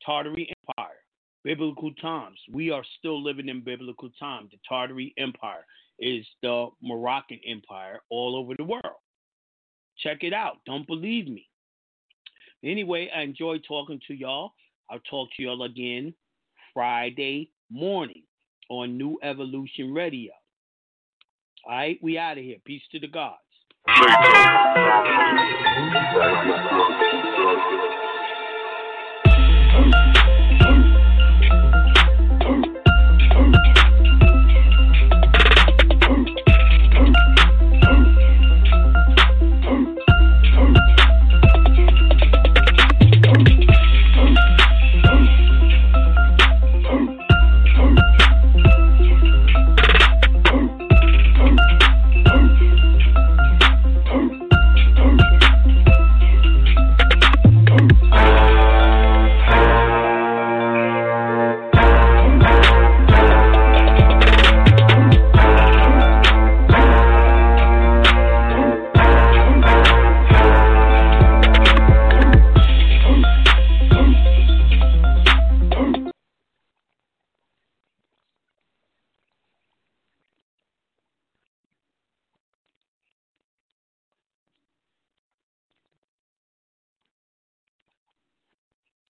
Tartary Empire, biblical times. We are still living in biblical time. The Tartary Empire is the Moroccan Empire all over the world. Check it out. Don't believe me. Anyway, I enjoyed talking to y'all. I'll talk to y'all again Friday morning on New Evolution Radio. All right, we out of here. Peace to the gods.